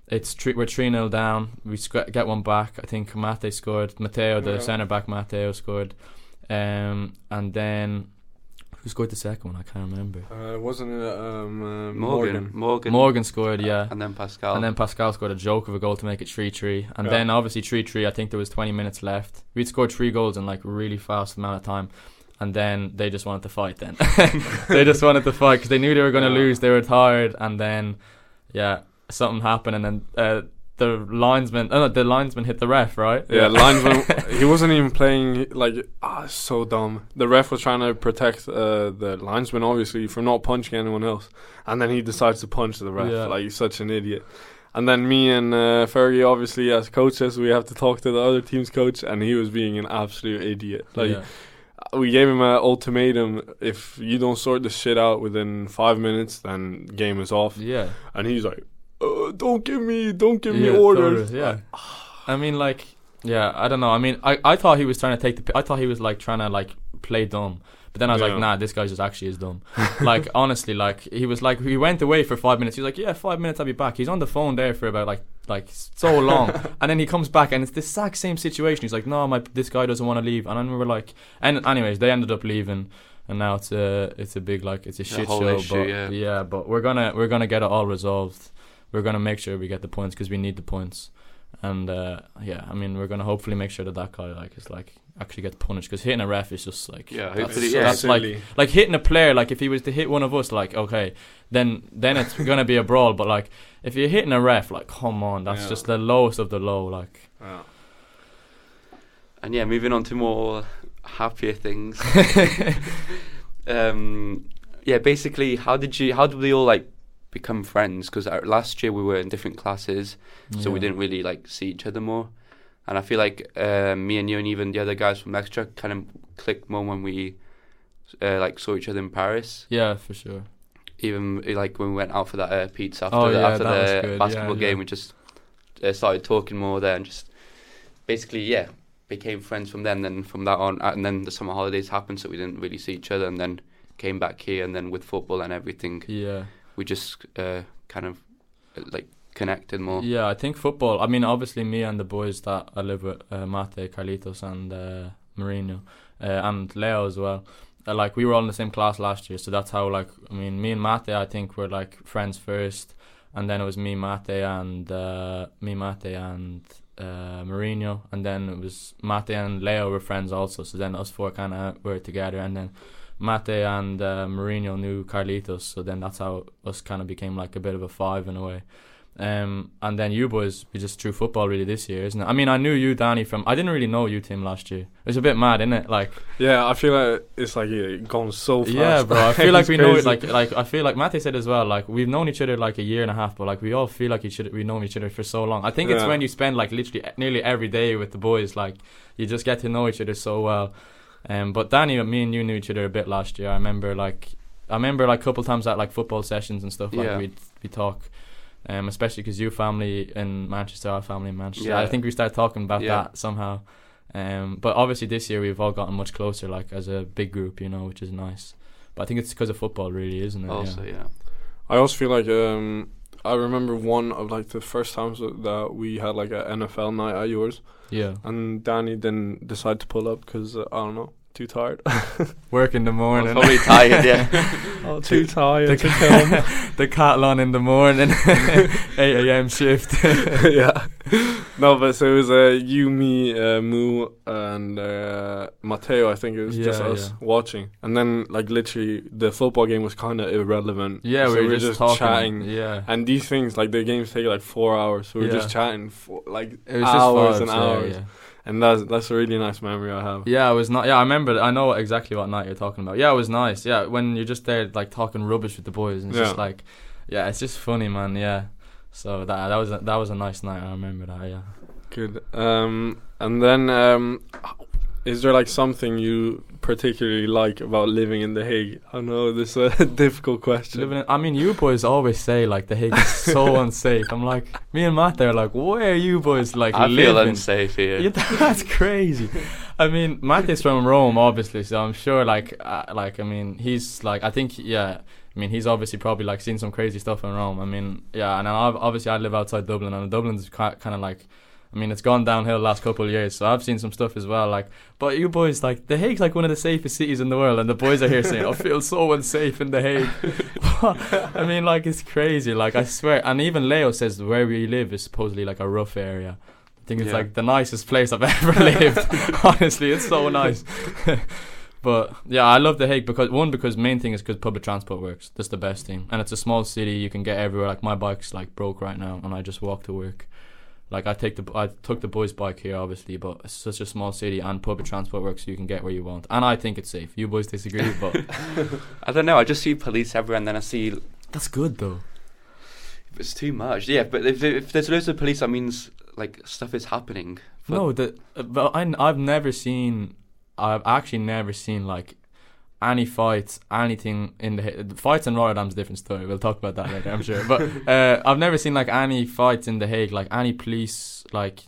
it's three, we're three 0 down. We sc- get one back. I think Mate scored. Matteo, the Yeah. centre back, Matteo scored. Um, and then who scored the second one? I can't remember. Uh, wasn't it um, uh, Morgan, Morgan? Morgan, Morgan scored, yeah. and then Pascal. And then Pascal scored a joke of a goal to make it 3 3. And Yeah. then obviously 3 3, I think there was 20 minutes left. We'd scored three goals in like a really fast amount of time. And then they just wanted to fight then. they just wanted to fight because they knew they were going to Yeah. lose. They were tired. And then, yeah, something happened. And then uh, the linesman, oh no, the linesman hit the ref, right? Yeah, linesman. he wasn't even playing. Like, ah, so dumb. The ref was trying to protect uh, the linesman, obviously, from not punching anyone else, and then he decides to punch the ref. Yeah. Like, he's such an idiot. And then me and uh, Fergie, obviously, as coaches, we have to talk to the other team's coach, and he was being an absolute idiot. Like, yeah. we gave him an ultimatum: if you don't sort this shit out within five minutes, then game is off. yeah. And he's like, uh, "Don't give me, don't give yeah, me orders." totally, yeah. I mean, like, yeah, I don't know. I mean, I, I thought he was trying to take the. pi- I thought he was like trying to like play dumb. But then I was Yeah. like, nah, this guy just actually is dumb. like, honestly, like he was like he went away for five minutes. He was like, yeah, five minutes, I'll be back. He's on the phone there for about like like so long, and then he comes back and it's the exact same situation. He's like, no, my this guy doesn't want to leave, and then we were like, and anyways, they ended up leaving. And now it's a it's a big like it's a shit whole show, issue, but yeah. but we're gonna we're gonna get it all resolved we're gonna make sure we get the points because we need the points. And uh, yeah, I mean, we're gonna hopefully make sure that that guy like is like actually gets punished because hitting a ref is just like Yeah, that's, hopefully- so yeah. that's like like hitting a player. Like if he was to hit one of us, like okay, then then it's gonna be a brawl. But like if you're hitting a ref, like come on, that's Yeah. just the lowest of the low. Like Yeah. And yeah, moving on to more happier things. um, yeah, basically, how did you? How did we all like become friends? Because last year we were in different classes, so we didn't really like see each other more. and I feel like uh, me and you and even the other guys from Extra kind of clicked more when we uh, like saw each other in Paris. Yeah, for sure. Even uh, like when we went out for that uh, pizza after Oh, the, yeah, after the basketball Yeah, game, yeah. we just uh, started talking more there and just basically yeah became friends from then. Then from that on, uh, and then the summer holidays happened, so we didn't really see each other, and then came back here, and then with football and everything, Yeah. We just uh, kind of like connected more. Yeah, I think football. I mean, obviously, me and the boys that I live with, uh, Mate, Carlitos, and uh, Marino, uh, and Leo as well. Uh, like we were all in the same class last year, so that's how. Like, I mean, me and Mate, I think were like friends first, and then it was me, Mate, and uh, me, Mate, and uh, Mourinho, and then it was Mate and Leo were friends also. So then us four kind of were together, and then Mate and uh, Mourinho knew Carlitos, so then that's how us kind of became like a bit of a five in a way. Um, and then you boys, we just threw football really this year, isn't it? I mean, I knew you, Danny, from I didn't really know you, Tim, last year. It's a bit mad, isn't it? Like, Yeah, I feel like it's like yeah, gone so fast. yeah, bro. I feel like we know it. Like, like I feel like Matty said as well. Like, we've known each other like a year and a half, but like we all feel like each other. We know each other for so long. I think it's when you spend like literally nearly every day with the boys. Like, you just get to know each other so well. Um, but Danny, me and you knew each other a bit last year. I remember like, I remember like a couple times at like football sessions and stuff. Like Yeah. we'd we talk. Um, especially because you family in Manchester, our family in Manchester. Yeah. I think we started talking about Yeah. that somehow. Um, but obviously this year we've all gotten much closer, like as a big group, you know, which is nice. But I think it's because of football, really, isn't it? Also, yeah. yeah. I also feel like um, I remember one of like the first times that- we had like an NFL night at yours, yeah. and Danny didn't decide to pull up because uh, I don't know, too tired. Work in the I was morning. probably tired, yeah. oh, too tired. the, to film. the Catalan in the morning, 8 a.m. shift. yeah. No, but so it was uh, you, me, uh, Moo, and uh, Matteo. I think it was just us yeah. watching, and then like literally the football game was kind of irrelevant. yeah, so we were just, talking. chatting. Yeah. And these things, like the games take like four hours, so we're just chatting for like It was hours just and vibes, hours, Yeah, yeah. And that's that's a really nice memory I have. Yeah, it was not. Yeah, I remember. I know exactly what night you're talking about. Yeah, it was nice. Yeah, when you're just there like talking rubbish with the boys, and it's just like, yeah, it's just funny, man. Yeah. So that that was a, that was a nice night. I remember that. Yeah. Good. Um, and then um, is there like something you particularly like about living in The Hague? I know this is a difficult question. Living in, I mean, you boys always say like the Hague is so unsafe. I'm like, me and Matt, they're like, where are you boys like I feel unsafe here. Yeah, that's crazy. I mean, Matt is from Rome, obviously, so I'm sure, like, uh, like I mean, he's like, I think, yeah. I mean, he's obviously probably like seen some crazy stuff in Rome. I mean, yeah, and I've, obviously I live outside Dublin, and Dublin's kind of like, I mean, it's gone downhill the last couple of years, so I've seen some stuff as well. Like, but you boys, like, The Hague's like one of the safest cities in the world, and the boys are here saying, "I feel so unsafe in The Hague." I mean, like, it's crazy. Like, I swear, and even Leo says where we live is supposedly like a rough area. I think it's Yeah. like the nicest place I've ever lived. Honestly, it's so nice. but yeah, I love the Hague because one because main thing is because public transport works. That's the best thing, and it's a small city. You can get everywhere. Like my bike's like broke right now, and I just walk to work. Like I take the I took the boys' bike here, obviously, but it's such a small city and public transport works, so you can get where you want. And I think it's safe. You boys disagree, but I don't know. I just see police everywhere, and then I see that's good though. it's too much. Yeah, but if, if there's loads of police, that means like stuff is happening. But No, the uh, but I I've never seen I've actually never seen like any fights, anything in the fights in Rotterdam's a different story. We'll talk about that later, I'm sure. But uh, I've never seen like any fights in the Hague, like any police like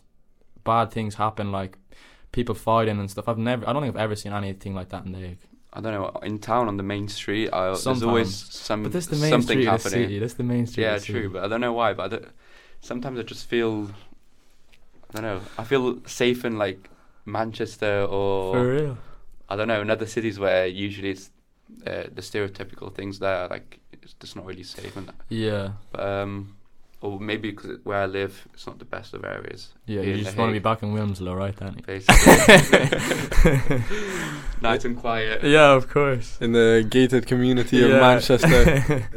bad things happen, like people fighting and stuff. I've never, I don't think I've ever seen anything like that in the Hague. I don't know. In town on the main street, I, there's always some But this the main something street happening. city. This the main street. Yeah, the city. true. But I don't know why. But I sometimes I just feel I don't know. I feel safe in like Manchester or For real. I don't know in other cities where usually it's uh, the stereotypical things there like it's just not really safe and that. Yeah, But, um, or maybe because where I live, it's not the best of areas. yeah. You just want to be back in Wilmslow, right, Danny? Basically, nice and quiet. yeah, of course. in the gated community of Manchester.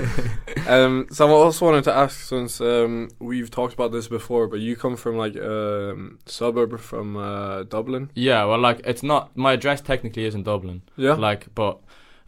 um, so I also wanted to ask, since um, we've talked about this before, but you come from like a um, suburb from uh, Dublin. Yeah, well, like it's not my address technically is in Dublin. Yeah. Like, but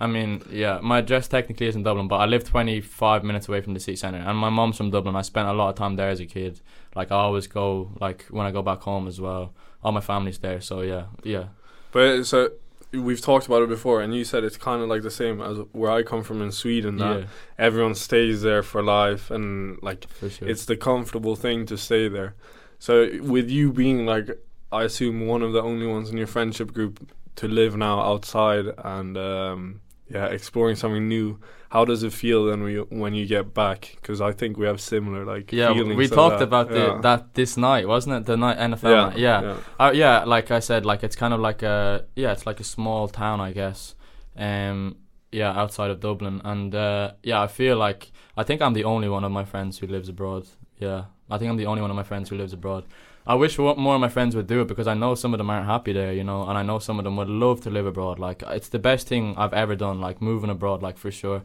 I mean, yeah, my address technically is in Dublin, but I live 25 minutes away from the city centre, and my mom's from Dublin. I spent a lot of time there as a kid. Like I always go, like when I go back home as well. All my family's there, so yeah, yeah, But so we've talked about it before, and you said it's kind of like the same as where I come from in Sweden. That yeah, everyone stays there for life, and like sure. it's the comfortable thing to stay there. So with you being like, I assume one of the only ones in your friendship group to live now outside and um, yeah, exploring something new. How does it feel then when you, when you get back? Because I think we have similar like yeah, feelings. we talked that. about yeah. the, that this night, wasn't it? The night NFL yeah, night. Yeah, yeah. Uh, yeah, like I said, like it's kind of like a yeah, it's like a small town, I guess. Um, yeah, outside of Dublin, and uh, yeah, I feel like I think I'm the only one of my friends who lives abroad. Yeah, I think I'm the only one of my friends who lives abroad. I wish more of my friends would do it because I know some of them aren't happy there, you know, and I know some of them would love to live abroad. Like it's the best thing I've ever done, like moving abroad, like for sure.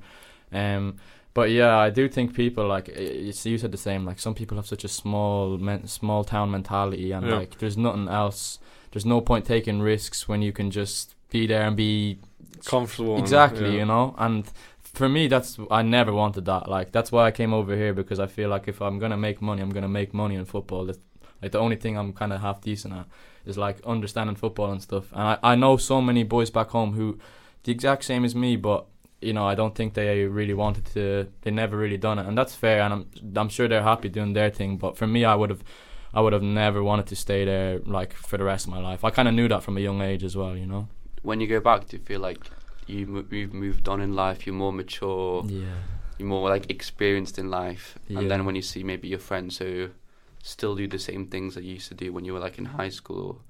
Um, but yeah, I do think people like it's, you said the same. Like some people have such a small, men, small town mentality, and Yeah. like there's nothing else. There's no point taking risks when you can just be there and be comfortable. exactly, yeah. you know. And for me, that's I never wanted that. Like that's why I came over here because I feel like if I'm gonna make money, I'm gonna make money in football. That's, like the only thing I'm kind of half decent at is like understanding football and stuff. And I I know so many boys back home who the exact same as me, but you know I don't think they really wanted to. They never really done it, and that's fair. And I'm I'm sure they're happy doing their thing. But for me, I would have. I would have never wanted to stay there like for the rest of my life. I kind of knew that from a young age as well, you know. When you go back, do you feel like you you've moved on in life? You're more mature. Yeah. You're more like experienced in life. Yeah. And then when you see maybe your friends who still do the same things that you used to do when you were like in high school,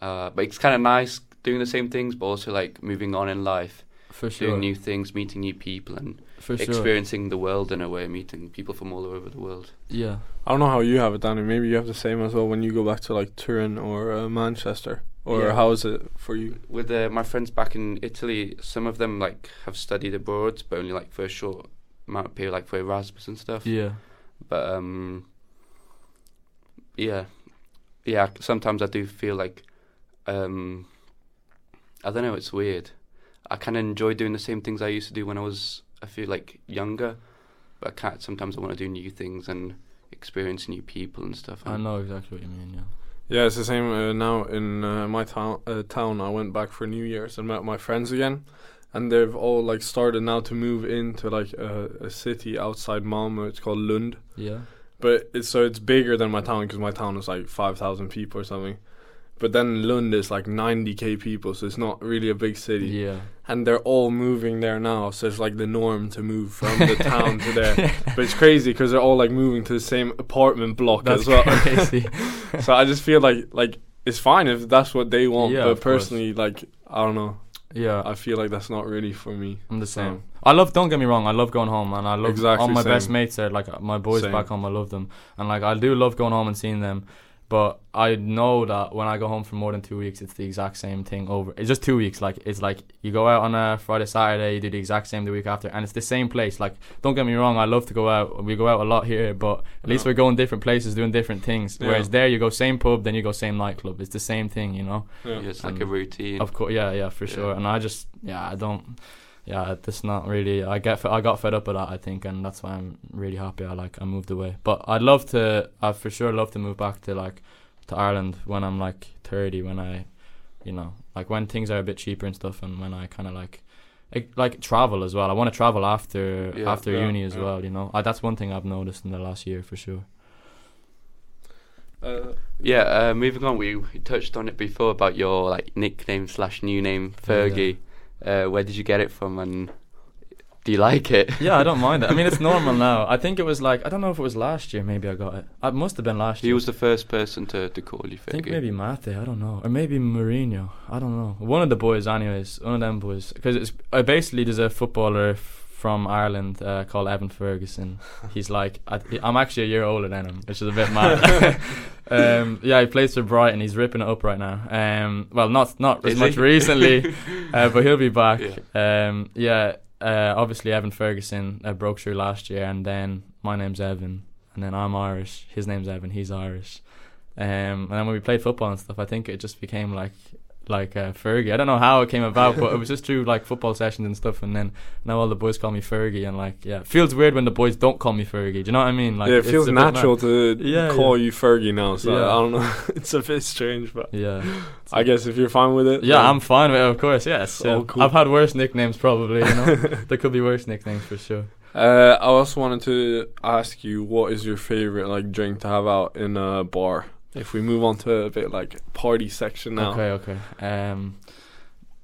uh, but it's kind of nice doing the same things, but also like moving on in life, For sure. doing new things, meeting new people, and for sure. experiencing the world in a way, meeting people from all over the world. Yeah. I don't know how you have it, Danny. Maybe you have the same as well when you go back to like Turin or uh, Manchester. Or Yeah. how is it for you? With uh, my friends back in Italy, some of them like have studied abroad, but only like for a short amount of period, like for Erasmus and stuff. Yeah. But um, yeah, yeah. Sometimes I do feel like um, I don't know. It's weird. I kind of enjoy doing the same things I used to do when I was. I feel like younger, but I can't. Sometimes I want to do new things and experience new people and stuff. I know exactly what you mean. Yeah. Yeah, it's the same uh, now in uh, my town. Uh, town, I went back for New Year's and met my friends again, and they've all like started now to move into like a, a city outside Malmö. It's called Lund, Yeah. But it's so it's bigger than my town because my town is like five thousand people or something. But then Lund is like ninety k people, so it's not really a big city. Yeah. And they're all moving there now, so it's like the norm to move from the town to there. But it's crazy because they're all like moving to the same apartment block That's as well. crazy. so I just feel like like it's fine if that's what they want, Yeah, but of course. personally, like I don't know, yeah. I feel like that's not really for me. I'm the same. I love. Don't get me wrong. I love going home, and I love Exactly all my best mates are like my boys Same. back home. I love them, and like I do love going home and seeing them. But I know that when I go home for more than two weeks, it's the exact same thing over. It's just two weeks. Like it's like you go out on a Friday, Saturday, you do the exact same the week after, and it's the same place. Like don't get me wrong, I love to go out. We go out a lot here, but at least Yeah. we're going different places, doing different things. Yeah. Whereas there, you go same pub, then you go same nightclub. It's the same thing, you know. Yeah. Yeah, it's like a routine. Of course, yeah, yeah, for sure. And I just, yeah, I don't, yeah, it's not really. I get, I got fed up with that, I think, and that's why I'm really happy. I like, I moved away. But I'd love to. I for sure love to move back to like, to Ireland when I'm like 30. When I, you know, like when things are a bit cheaper and stuff, and when I kind of like. Like, like travel as well. I want to travel after Yeah, after yeah, uni as yeah. well. You know, I, that's one thing I've noticed in the last year for sure. Uh, Yeah, uh, moving on, we, we touched on it before about your like nickname slash new name, Fergie. Uh, where did you get it from, and do you like it? Yeah, I don't mind it. I mean, it's normal now. I think it was like I don't know if it was last year. Maybe I got it. It must have been last year. He was the first person to, to call you I think maybe Mate, I don't know, or maybe Mourinho, I don't know. One of the boys, anyways, one of them boys, because it's uh, basically there's a footballer f- from Ireland uh, called Evan Ferguson. He's like, I, I'm actually a year older than him, which is a bit mad. um, yeah, he plays for Brighton. He's ripping it up right now. Um, well, not not as Is much he? recently, uh, but he'll be back. Yeah. Um, yeah, uh, obviously Evan Ferguson uh, broke through last year, and then my name's Evan, and then I'm Irish. His name's Evan. He's Irish. Um, and then when we played football and stuff, I think it just became like like uh, Fergie. I don't know how it came about, but it was just through like football sessions and stuff. And then now all the boys call me Fergie, and like yeah, it feels weird when the boys don't call me Fergie. Do you know what I mean? Like yeah, it it's feels a bit mad. natural to Yeah, call you Fergie now. So Yeah. I don't know. it's a bit strange, but Yeah, I guess if you're fine with it. yeah, I'm fine with it. Of course, yes. Oh, yeah. cool. I've had worse nicknames probably. You know, there could be worse nicknames for sure. Uh, I also wanted to ask you, what is your favorite like drink to have out in a bar? If we move on to a bit like party section now, Okay, okay. Um,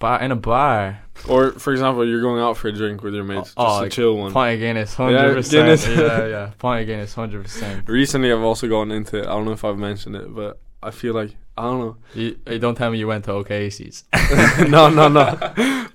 bar in a bar, or for example, you're going out for a drink with your mates, Oh, just a like chill one. pint of Guinness, hundred percent. Yeah, yeah, pint of Guinness, hundred percent. Recently, I've also gone into. it. I don't know if I've mentioned it, but I feel like I don't know. You, you don't tell me you went to O'Casey's. no, no, no.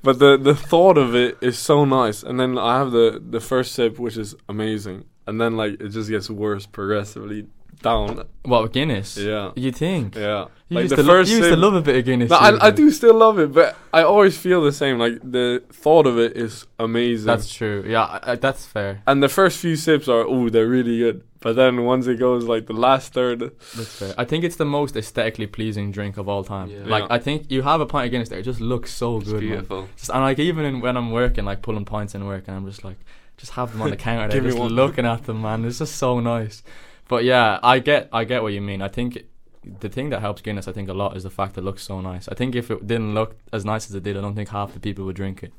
But the the thought of it is so nice, and then I have the the first sip, which is amazing, and then like it just gets worse progressively down. What Guinness? Yeah, You think? yeah. You like used, the to, lo- first you used to love a bit of Guinness. No, I, I do still love it, but I always feel the same. Like the thought of it is amazing. That's true. Yeah, I, I, that's fair. and the first few sips are, oh, they're really good. But then once it goes like the last third, That's fair. I think it's the most aesthetically pleasing drink of all time. Yeah. Like Yeah. I think you have a pint of Guinness there, it just looks so It's good. Beautiful. Just, and like even in, when I'm working, like pulling pints in work, and I'm just like, just have them on the counter, there, Give me just one. looking at them, man. It's just so nice. But yeah, I get, I get what you mean. I think the thing that helps Guinness, I think a lot, is the fact it looks so nice. I think if it didn't look as nice as it did, I don't think half the people would drink it.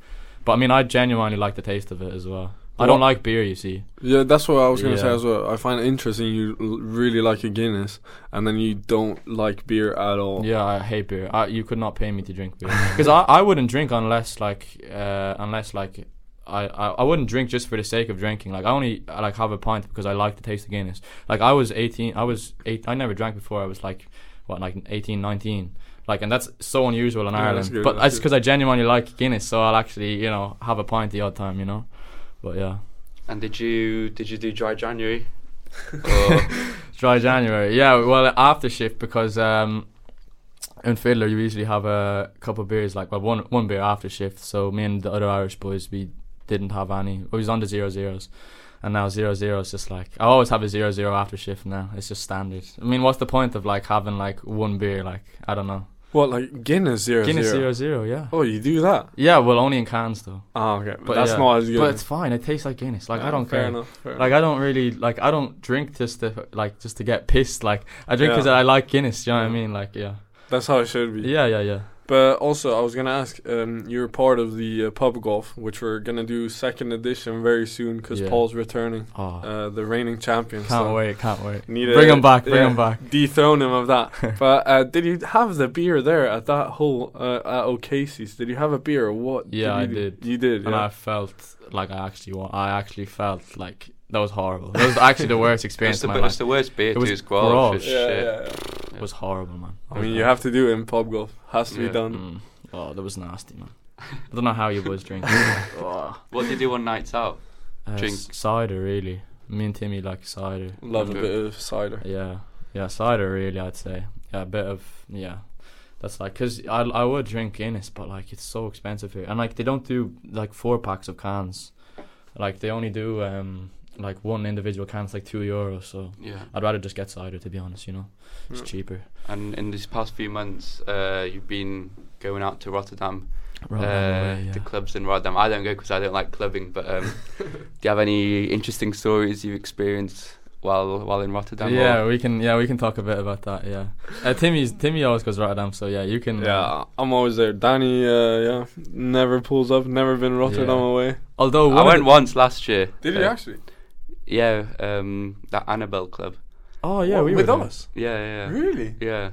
But I mean, I genuinely like the taste of it as well. I don't like beer, you see. yeah, that's what I was gonna say as well. I find it interesting you l- really like a Guinness, and then you don't like beer at all. Yeah, I hate beer. I, you could not pay me to drink beer because I, I wouldn't drink unless like uh, unless like I, I I wouldn't drink just for the sake of drinking. Like I only I, like have a pint because I like the taste of Guinness. Like I was 18, I was eight. I never drank before. I was like what like 18, 19. Like and that's so unusual in Yeah, that's Ireland. good, but that's that's because I genuinely like Guinness, so I'll actually you know have a pint the odd time. You know, but yeah. And did you did you do dry January? Dry January. Yeah, well, after shift because um, in Fiddler you usually have a couple of beers, like well, one one beer after shift. So me and the other Irish boys, we didn't have any. We was on the zero zeros, and now zero zero is just like I always have a zero zero after shift now. It's just standard. I mean, what's the point of like having like one beer? Like I don't know. What like Guinness zero Guinness zero? zero yeah. Oh, you do that? Yeah, well, only in cans though. Oh, okay. But, But that's yeah. not as good. But it's fine. It tastes like Guinness. Like I ah, don't fair care. Enough, Like I don't really like I don't drink just to like just to get pissed. Like I drink Yeah. because I like Guinness. You know what I mean? Like yeah, That's how it should be. yeah, yeah, yeah. But also, I was gonna ask. Um, you're part of the uh, pub golf, which we're gonna do second edition very soon because Yeah. Paul's returning, Oh, uh, the reigning champion. can't so wait, can't wait. Need Bring a- him back, bring yeah, him back. Dethrone him of that. but uh, did you have the beer there at that hole uh, at O'Casey's? Did you have a beer or what? Yeah, I did. You did. And yeah. I felt like I actually want. I actually felt like that was horrible. That was actually the worst it's, experience the, of my it's the worst beer It too. was Is Grolsch. Grolsch. It's yeah, shit. yeah, yeah. It was horrible, man. I mean, you have to do it in pub golf. Has to Yeah. be done. Mm. Oh, that was nasty, man. I don't know how you boys drink. oh. What do you do on nights out? Uh, Drink. s- cider, really. Me and Timmy like cider. Love Okay. a bit of cider. Yeah, yeah, cider really. I'd say yeah, a bit of yeah. That's like because I I would drink Guinness, but like it's so expensive here, and like they don't do like four packs of cans, like they only do um like one individual can's like two euros. So Yeah. I'd rather just get cider to be honest. You know, it's Yeah. cheaper. And in these past few months, uh, you've been going out to Rotterdam, Right uh, away, yeah. the clubs in Rotterdam. I don't go because I don't like clubbing. But um, do you have any interesting stories you've experienced while while in Rotterdam? yeah, or- we can. Yeah, we can talk a bit about that. Yeah, uh, Timmy's Timmy always goes to Rotterdam, so yeah, you can. uh, Yeah, I'm always there. Danny, uh, yeah, never pulls up. Never been Rotterdam Yeah. away. although I went once last year. Did you Uh, actually? Yeah, um, that Annabelle club. Oh yeah, What, we with were there. us. Yeah, yeah, Really? yeah.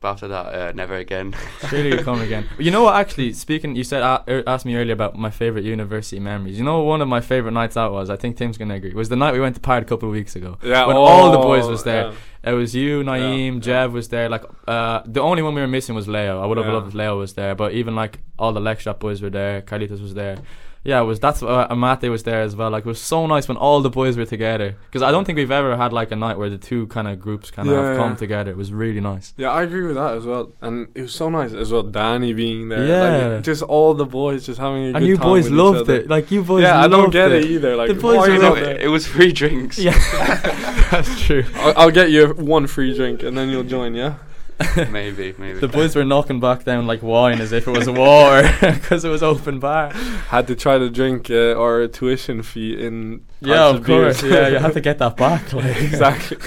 But after that, uh, never again. Surely you come again. You know what? Actually, speaking, you said uh, er, asked me earlier about my favorite university memories. You know, what one of my favorite nights out was. I think Tim's gonna agree. Was the night we went to Pirate a couple of weeks ago. Yeah. When oh, all the boys was there. yeah. It was you, Naeem, yeah. Jev was there. Like, uh, the only one we were missing was Leo. I would have Yeah. loved if Leo was there, but even like all the leg shop boys were there. Carlitos was there. Yeah, it was that's uh, Amate was there as well. Like, it was so nice when all the boys were together. Because I don't think we've ever had like a night where the two kind of groups kind of Yeah, have come yeah. together. It was really nice. Yeah, I agree with that as well. And it was so nice as well. Danny being there. Yeah. Like, just all the boys just having a good And you boys with loved it. Like you boys. yeah, I don't get it. it, either. Like, The boys were are you like- it, there? it was free drinks. Yeah, that's true. I'll, I'll get you one free drink and then you'll join. Yeah. maybe, maybe. The boys were knocking back down like wine as if it was a war because it was open bar. Had to try to drink uh, our tuition fee in. Yeah, pints of beer. course. Yeah, you have to get that back. Like exactly.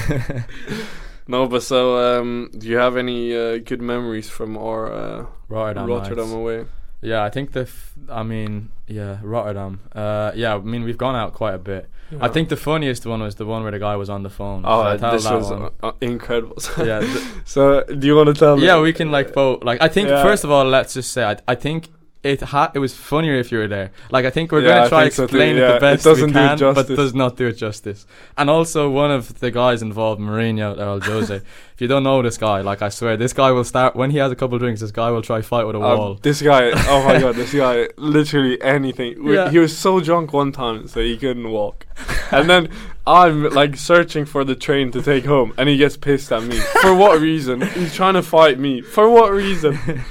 no, but so um, do you have any uh, good memories from our uh, Rotterdam. Rotterdam nights. away? Yeah, I think the. F- I mean, yeah, Rotterdam. Uh, yeah, I mean we've gone out quite a bit. I think the funniest one was the one where the guy was on the phone. Oh, tell this that was uh, uh, incredible. yeah, th- so, do you want to tell? yeah, me? we can like vote. Like, I think Yeah. first of all, let's just say, I, I think it ha- it was funnier if you were there. Like, I think we're Yeah, gonna try think so too, explain it yeah. the It best doesn't we it can, but does not do it justice. And also, one of the guys involved, Mourinho or Jose. if you don't know this guy, like I swear, this guy will start when he has a couple drinks. This guy will try fight with a Um, wall. this guy, oh my god, this guy, literally anything. We, Yeah. He was so drunk one time, so he couldn't walk. and then I'm like searching for the train to take home, and he gets pissed at me. For what reason? He's trying to fight me. For what reason?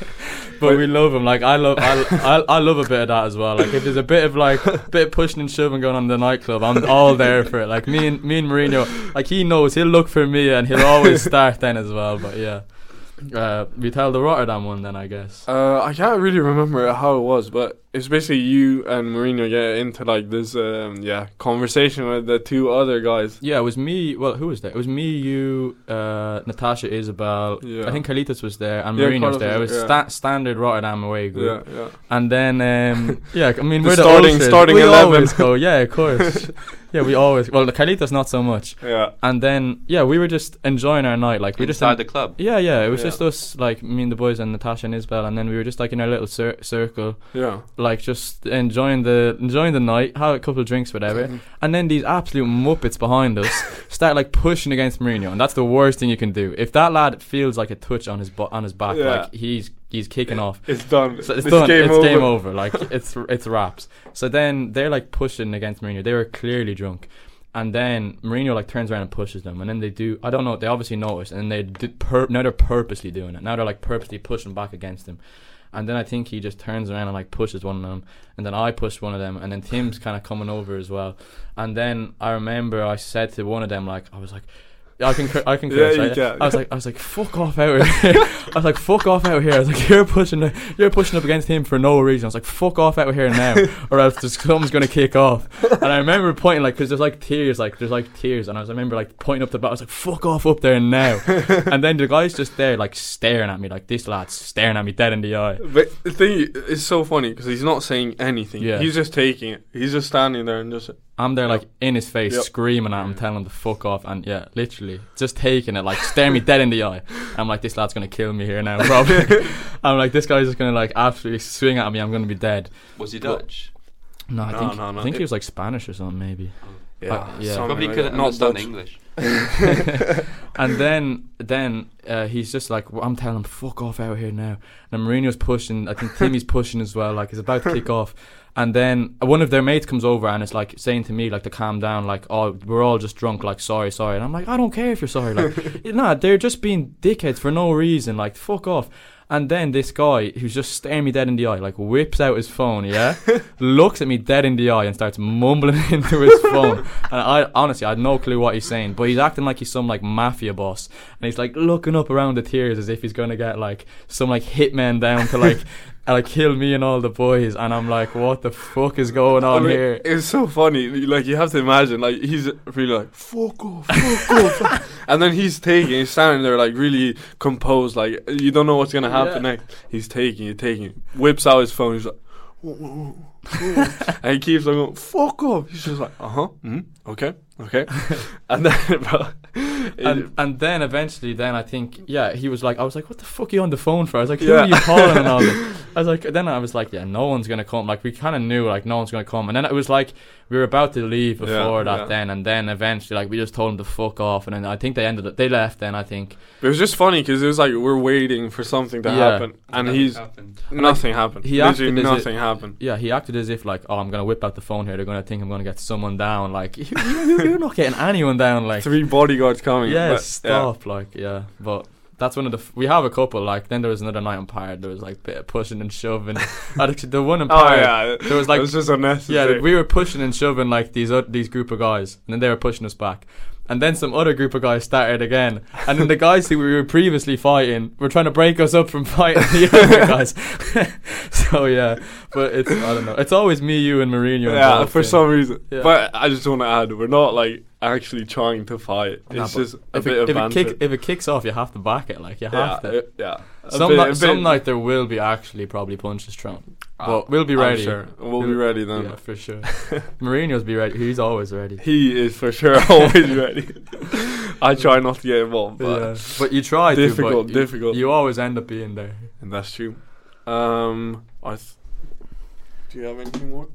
But we love him. Like I love, I, I, I love a bit of that as well. Like if there's a bit of like, bit of pushing and shoving going on in the nightclub, I'm all there for it. Like me and me and Mourinho, like he knows he'll look for me and he'll always start then as well. But yeah, uh, we tell the Rotterdam one then I guess. Uh, I can't really remember how it was, but it's basically you and Mourinho get into like this, um, yeah, conversation with the two other guys. Yeah, it was me. Well, who was there? It was me, you, uh, Natasha, Isabel. Yeah. I think Carlitos was there and Yeah, Mourinho was there. It was there, sta- standard Rotterdam away group. Yeah, yeah. And then, um, yeah, I mean, The we're the starting- starting we 11. always go, yeah, of course. yeah, we always. Well, the Carlitos not so much. Yeah. And then, yeah, we were just enjoying our night. Like we just had the club. yeah, yeah. It was Yeah. just us, like me and the boys and Natasha and Isabel, and then we were just like in our little cir- circle, Yeah. like just enjoying the enjoying the night, have a couple of drinks, whatever. Mm-hmm. and then these absolute muppets behind us start like pushing against Mourinho, and that's the worst thing you can do. If that lad feels like a touch on his bu- on his back, Yeah. like he's he's kicking off. It's done. So it's It's done. game it's over. game over. Like it's it's wraps. So then they're like pushing against Mourinho. They were clearly drunk, and then Mourinho like turns around and pushes them, and then they do. I don't know. They obviously notice, and they did pur- now they're purposely doing it. Now they're like purposely pushing back against him. And then I think he just turns around and like pushes one of them, and then I pushed one of them, and then Tim's kind of coming over as well. And then I remember I said to one of them like I was like, I can cur- I can Yeah, you right? can. I was like I was like fuck off out of here. I was like fuck off out of here. I was like you're pushing you're pushing up against him for no reason. I was like fuck off out of here now, or else this something's gonna kick off. And I remember pointing like because there's like tears like there's like tears, and I was I remember like pointing up the back. I was like fuck off up there now. and then the guy's just there like staring at me like this lad's staring at me dead in the eye. But the thing is so funny because he's not saying anything. Yeah. He's just taking it. He's just standing there and just. I'm there like in his face, Yep. screaming at him, telling him to fuck off, and yeah, literally just taking it, like staring me dead in the eye. I'm like, this lad's gonna kill me here now, probably. I'm like, this guy's just gonna like absolutely swing at me. I'm gonna be dead. Was he Well, Dutch? No, I No, think no, no. I think It- he was like Spanish or something, maybe. Yeah, Uh, yeah. Probably like couldn't. Not understand Dutch. English. and then then uh, he's just like well, I'm telling him fuck off out here now. And Mourinho's pushing. I think Timmy's pushing as well. Like he's about to kick off. And then one of their mates comes over and it's like saying to me like to calm down. Like oh we're all just drunk. Like sorry sorry. And I'm like I don't care if you're sorry. Like nah they're just being dickheads for no reason. Like fuck off. And then this guy who's just staring me dead in the eye, like whips out his phone, yeah, looks at me dead in the eye and starts mumbling into his phone. And I honestly, I had no clue what he's saying, but he's acting like he's some like mafia boss, and he's like looking up around the tears as if he's gonna get like some like hitman down to like. Like kill me and all the boys, and I'm like, what the fuck is going I on mean, here? It's so funny. Like you have to imagine, like he's really like fuck off, fuck off, and then he's taking, he's standing there like really composed, like you don't know what's gonna happen Yeah. next. He's taking it, taking it, whips out his phone. He's like, "Whoa, whoa, whoa, whoa," and he keeps on going, fuck off. He's just like, uh huh, mm, okay, okay, and then, bro, and and then eventually, then I think, yeah, he was like, I was like, what the fuck are you on the phone for? I was like, who Yeah. are you calling and all this? I was like, then I was like, yeah, no one's gonna come. Like we kind of knew, like no one's gonna come. And then it was like we were about to leave Yeah, before that, yeah. then, and then eventually, like we just told him to fuck off, and then I think they ended up They left. Then I think, it was just funny because it was like we're waiting for something to Yeah. happen, and Nothing he's happened. nothing happened. he Literally acted nothing if- happened. yeah, he acted as if like, oh, I'm gonna whip out the phone here. They're gonna think I'm gonna get someone down. Like you, you, you're not getting anyone down. Like Three bodyguards coming. yeah, but, yeah. stop. Like yeah, but. That's one of the. F- we have a couple. Like then there was another night on Pirate. There was like bit of pushing and shoving. Actually, the one in Oh Pirate. yeah, There was like it was just Yeah, we were pushing and shoving like these o- these group of guys, and then they were pushing us back. And then some other group of guys started again. And then the guys who we were previously fighting were trying to break us up from fighting the other guys. so yeah, but it's I don't know. It's always me, you, and Mourinho. Yeah, for in- some reason. Yeah. But I just want to add, we're not like actually trying to fight. It's Nah, but just a if bit it, of if, it kick, if it kicks off, you have to back it. Like you yeah, have to. uh, yeah. Some bit- night, some night there will be actually probably punches thrown. Ah, but we'll be I'm ready. sure. We'll be We'll- ready then. Yeah, for sure. Mourinho's be ready. He's always ready. He is for sure always ready. I try not to get involved, but yeah. But you try Difficult, to. But you- difficult. You always end up being there. and that's true. Um, I. Th- do you have anything more?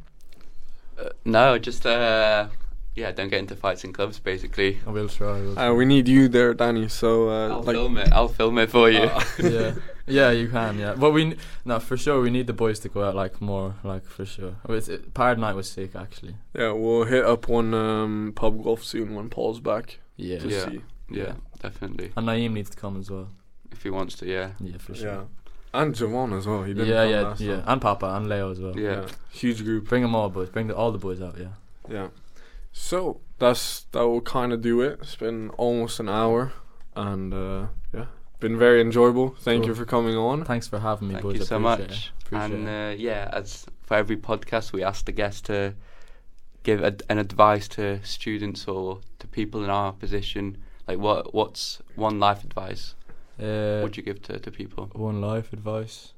Uh, no, just uh, yeah, don't get into fights in clubs. Basically, I will try. I will Uh, we need you there, Danny. So uh, I'll like, film it. I'll film it for you. uh, yeah, yeah, you can. Yeah, but we n- no for sure. We need the boys to go out like more, like for sure. It was, it, Pirate night was sick actually. yeah, we'll hit up one um, pub golf soon when Paul's back Yeah, to Yeah. see. yeah, definitely. and Naeem needs to come as well. If he wants to, yeah. Yeah, for sure. Yeah, and Javon as well. He didn't yeah, yeah, last yeah, time. and Papa and Leo as well. Yeah. huge group. Bring them all, boys. Bring the, all the boys out. Yeah. Yeah. So that's that will kind of do it. It's been almost an hour, and uh, yeah, been very enjoyable. Thank Cool. you for coming on. Thanks for having me, Thank boys. you so much. Appreciate And uh, yeah, as for every podcast, we ask the guest to give a, an advice to students or to people in our position. Like, what what's one life advice Uh, would you give to, to people? one life advice.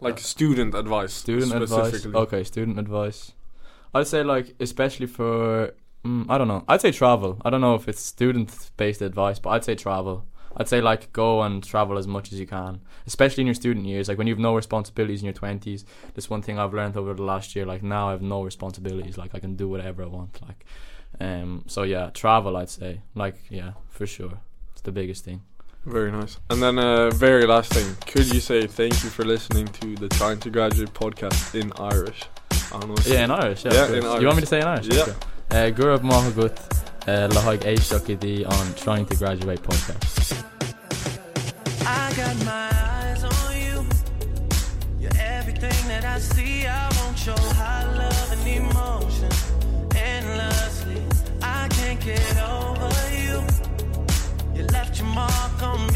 Like student advice. Student advice. Okay, student advice. I'd say like especially for mm, I don't know. I'd say travel. I don't know if it's student based advice, but I'd say travel. I'd say like go and travel as much as you can, especially in your student years. Like when you have no responsibilities in your twenties. That's one thing I've learned over the last year. Like now I have no responsibilities. Like I can do whatever I want. Like, um. So yeah, travel. I'd say like yeah for sure. It's the biggest thing. Very nice. And then uh, very last thing, could you say thank you for listening to the Trying to Graduate podcast in Irish? Irish. Yeah, in Irish. Yeah, in Irish. You want me to say in Irish? Yeah. Uh, Gurab Mahagut, uh, Lahag Eishokidi on Trying to Graduate podcast. I got my eyes on you. You're everything that I see. I high love and emotion endlessly. I can't get over you. You left your mark on me.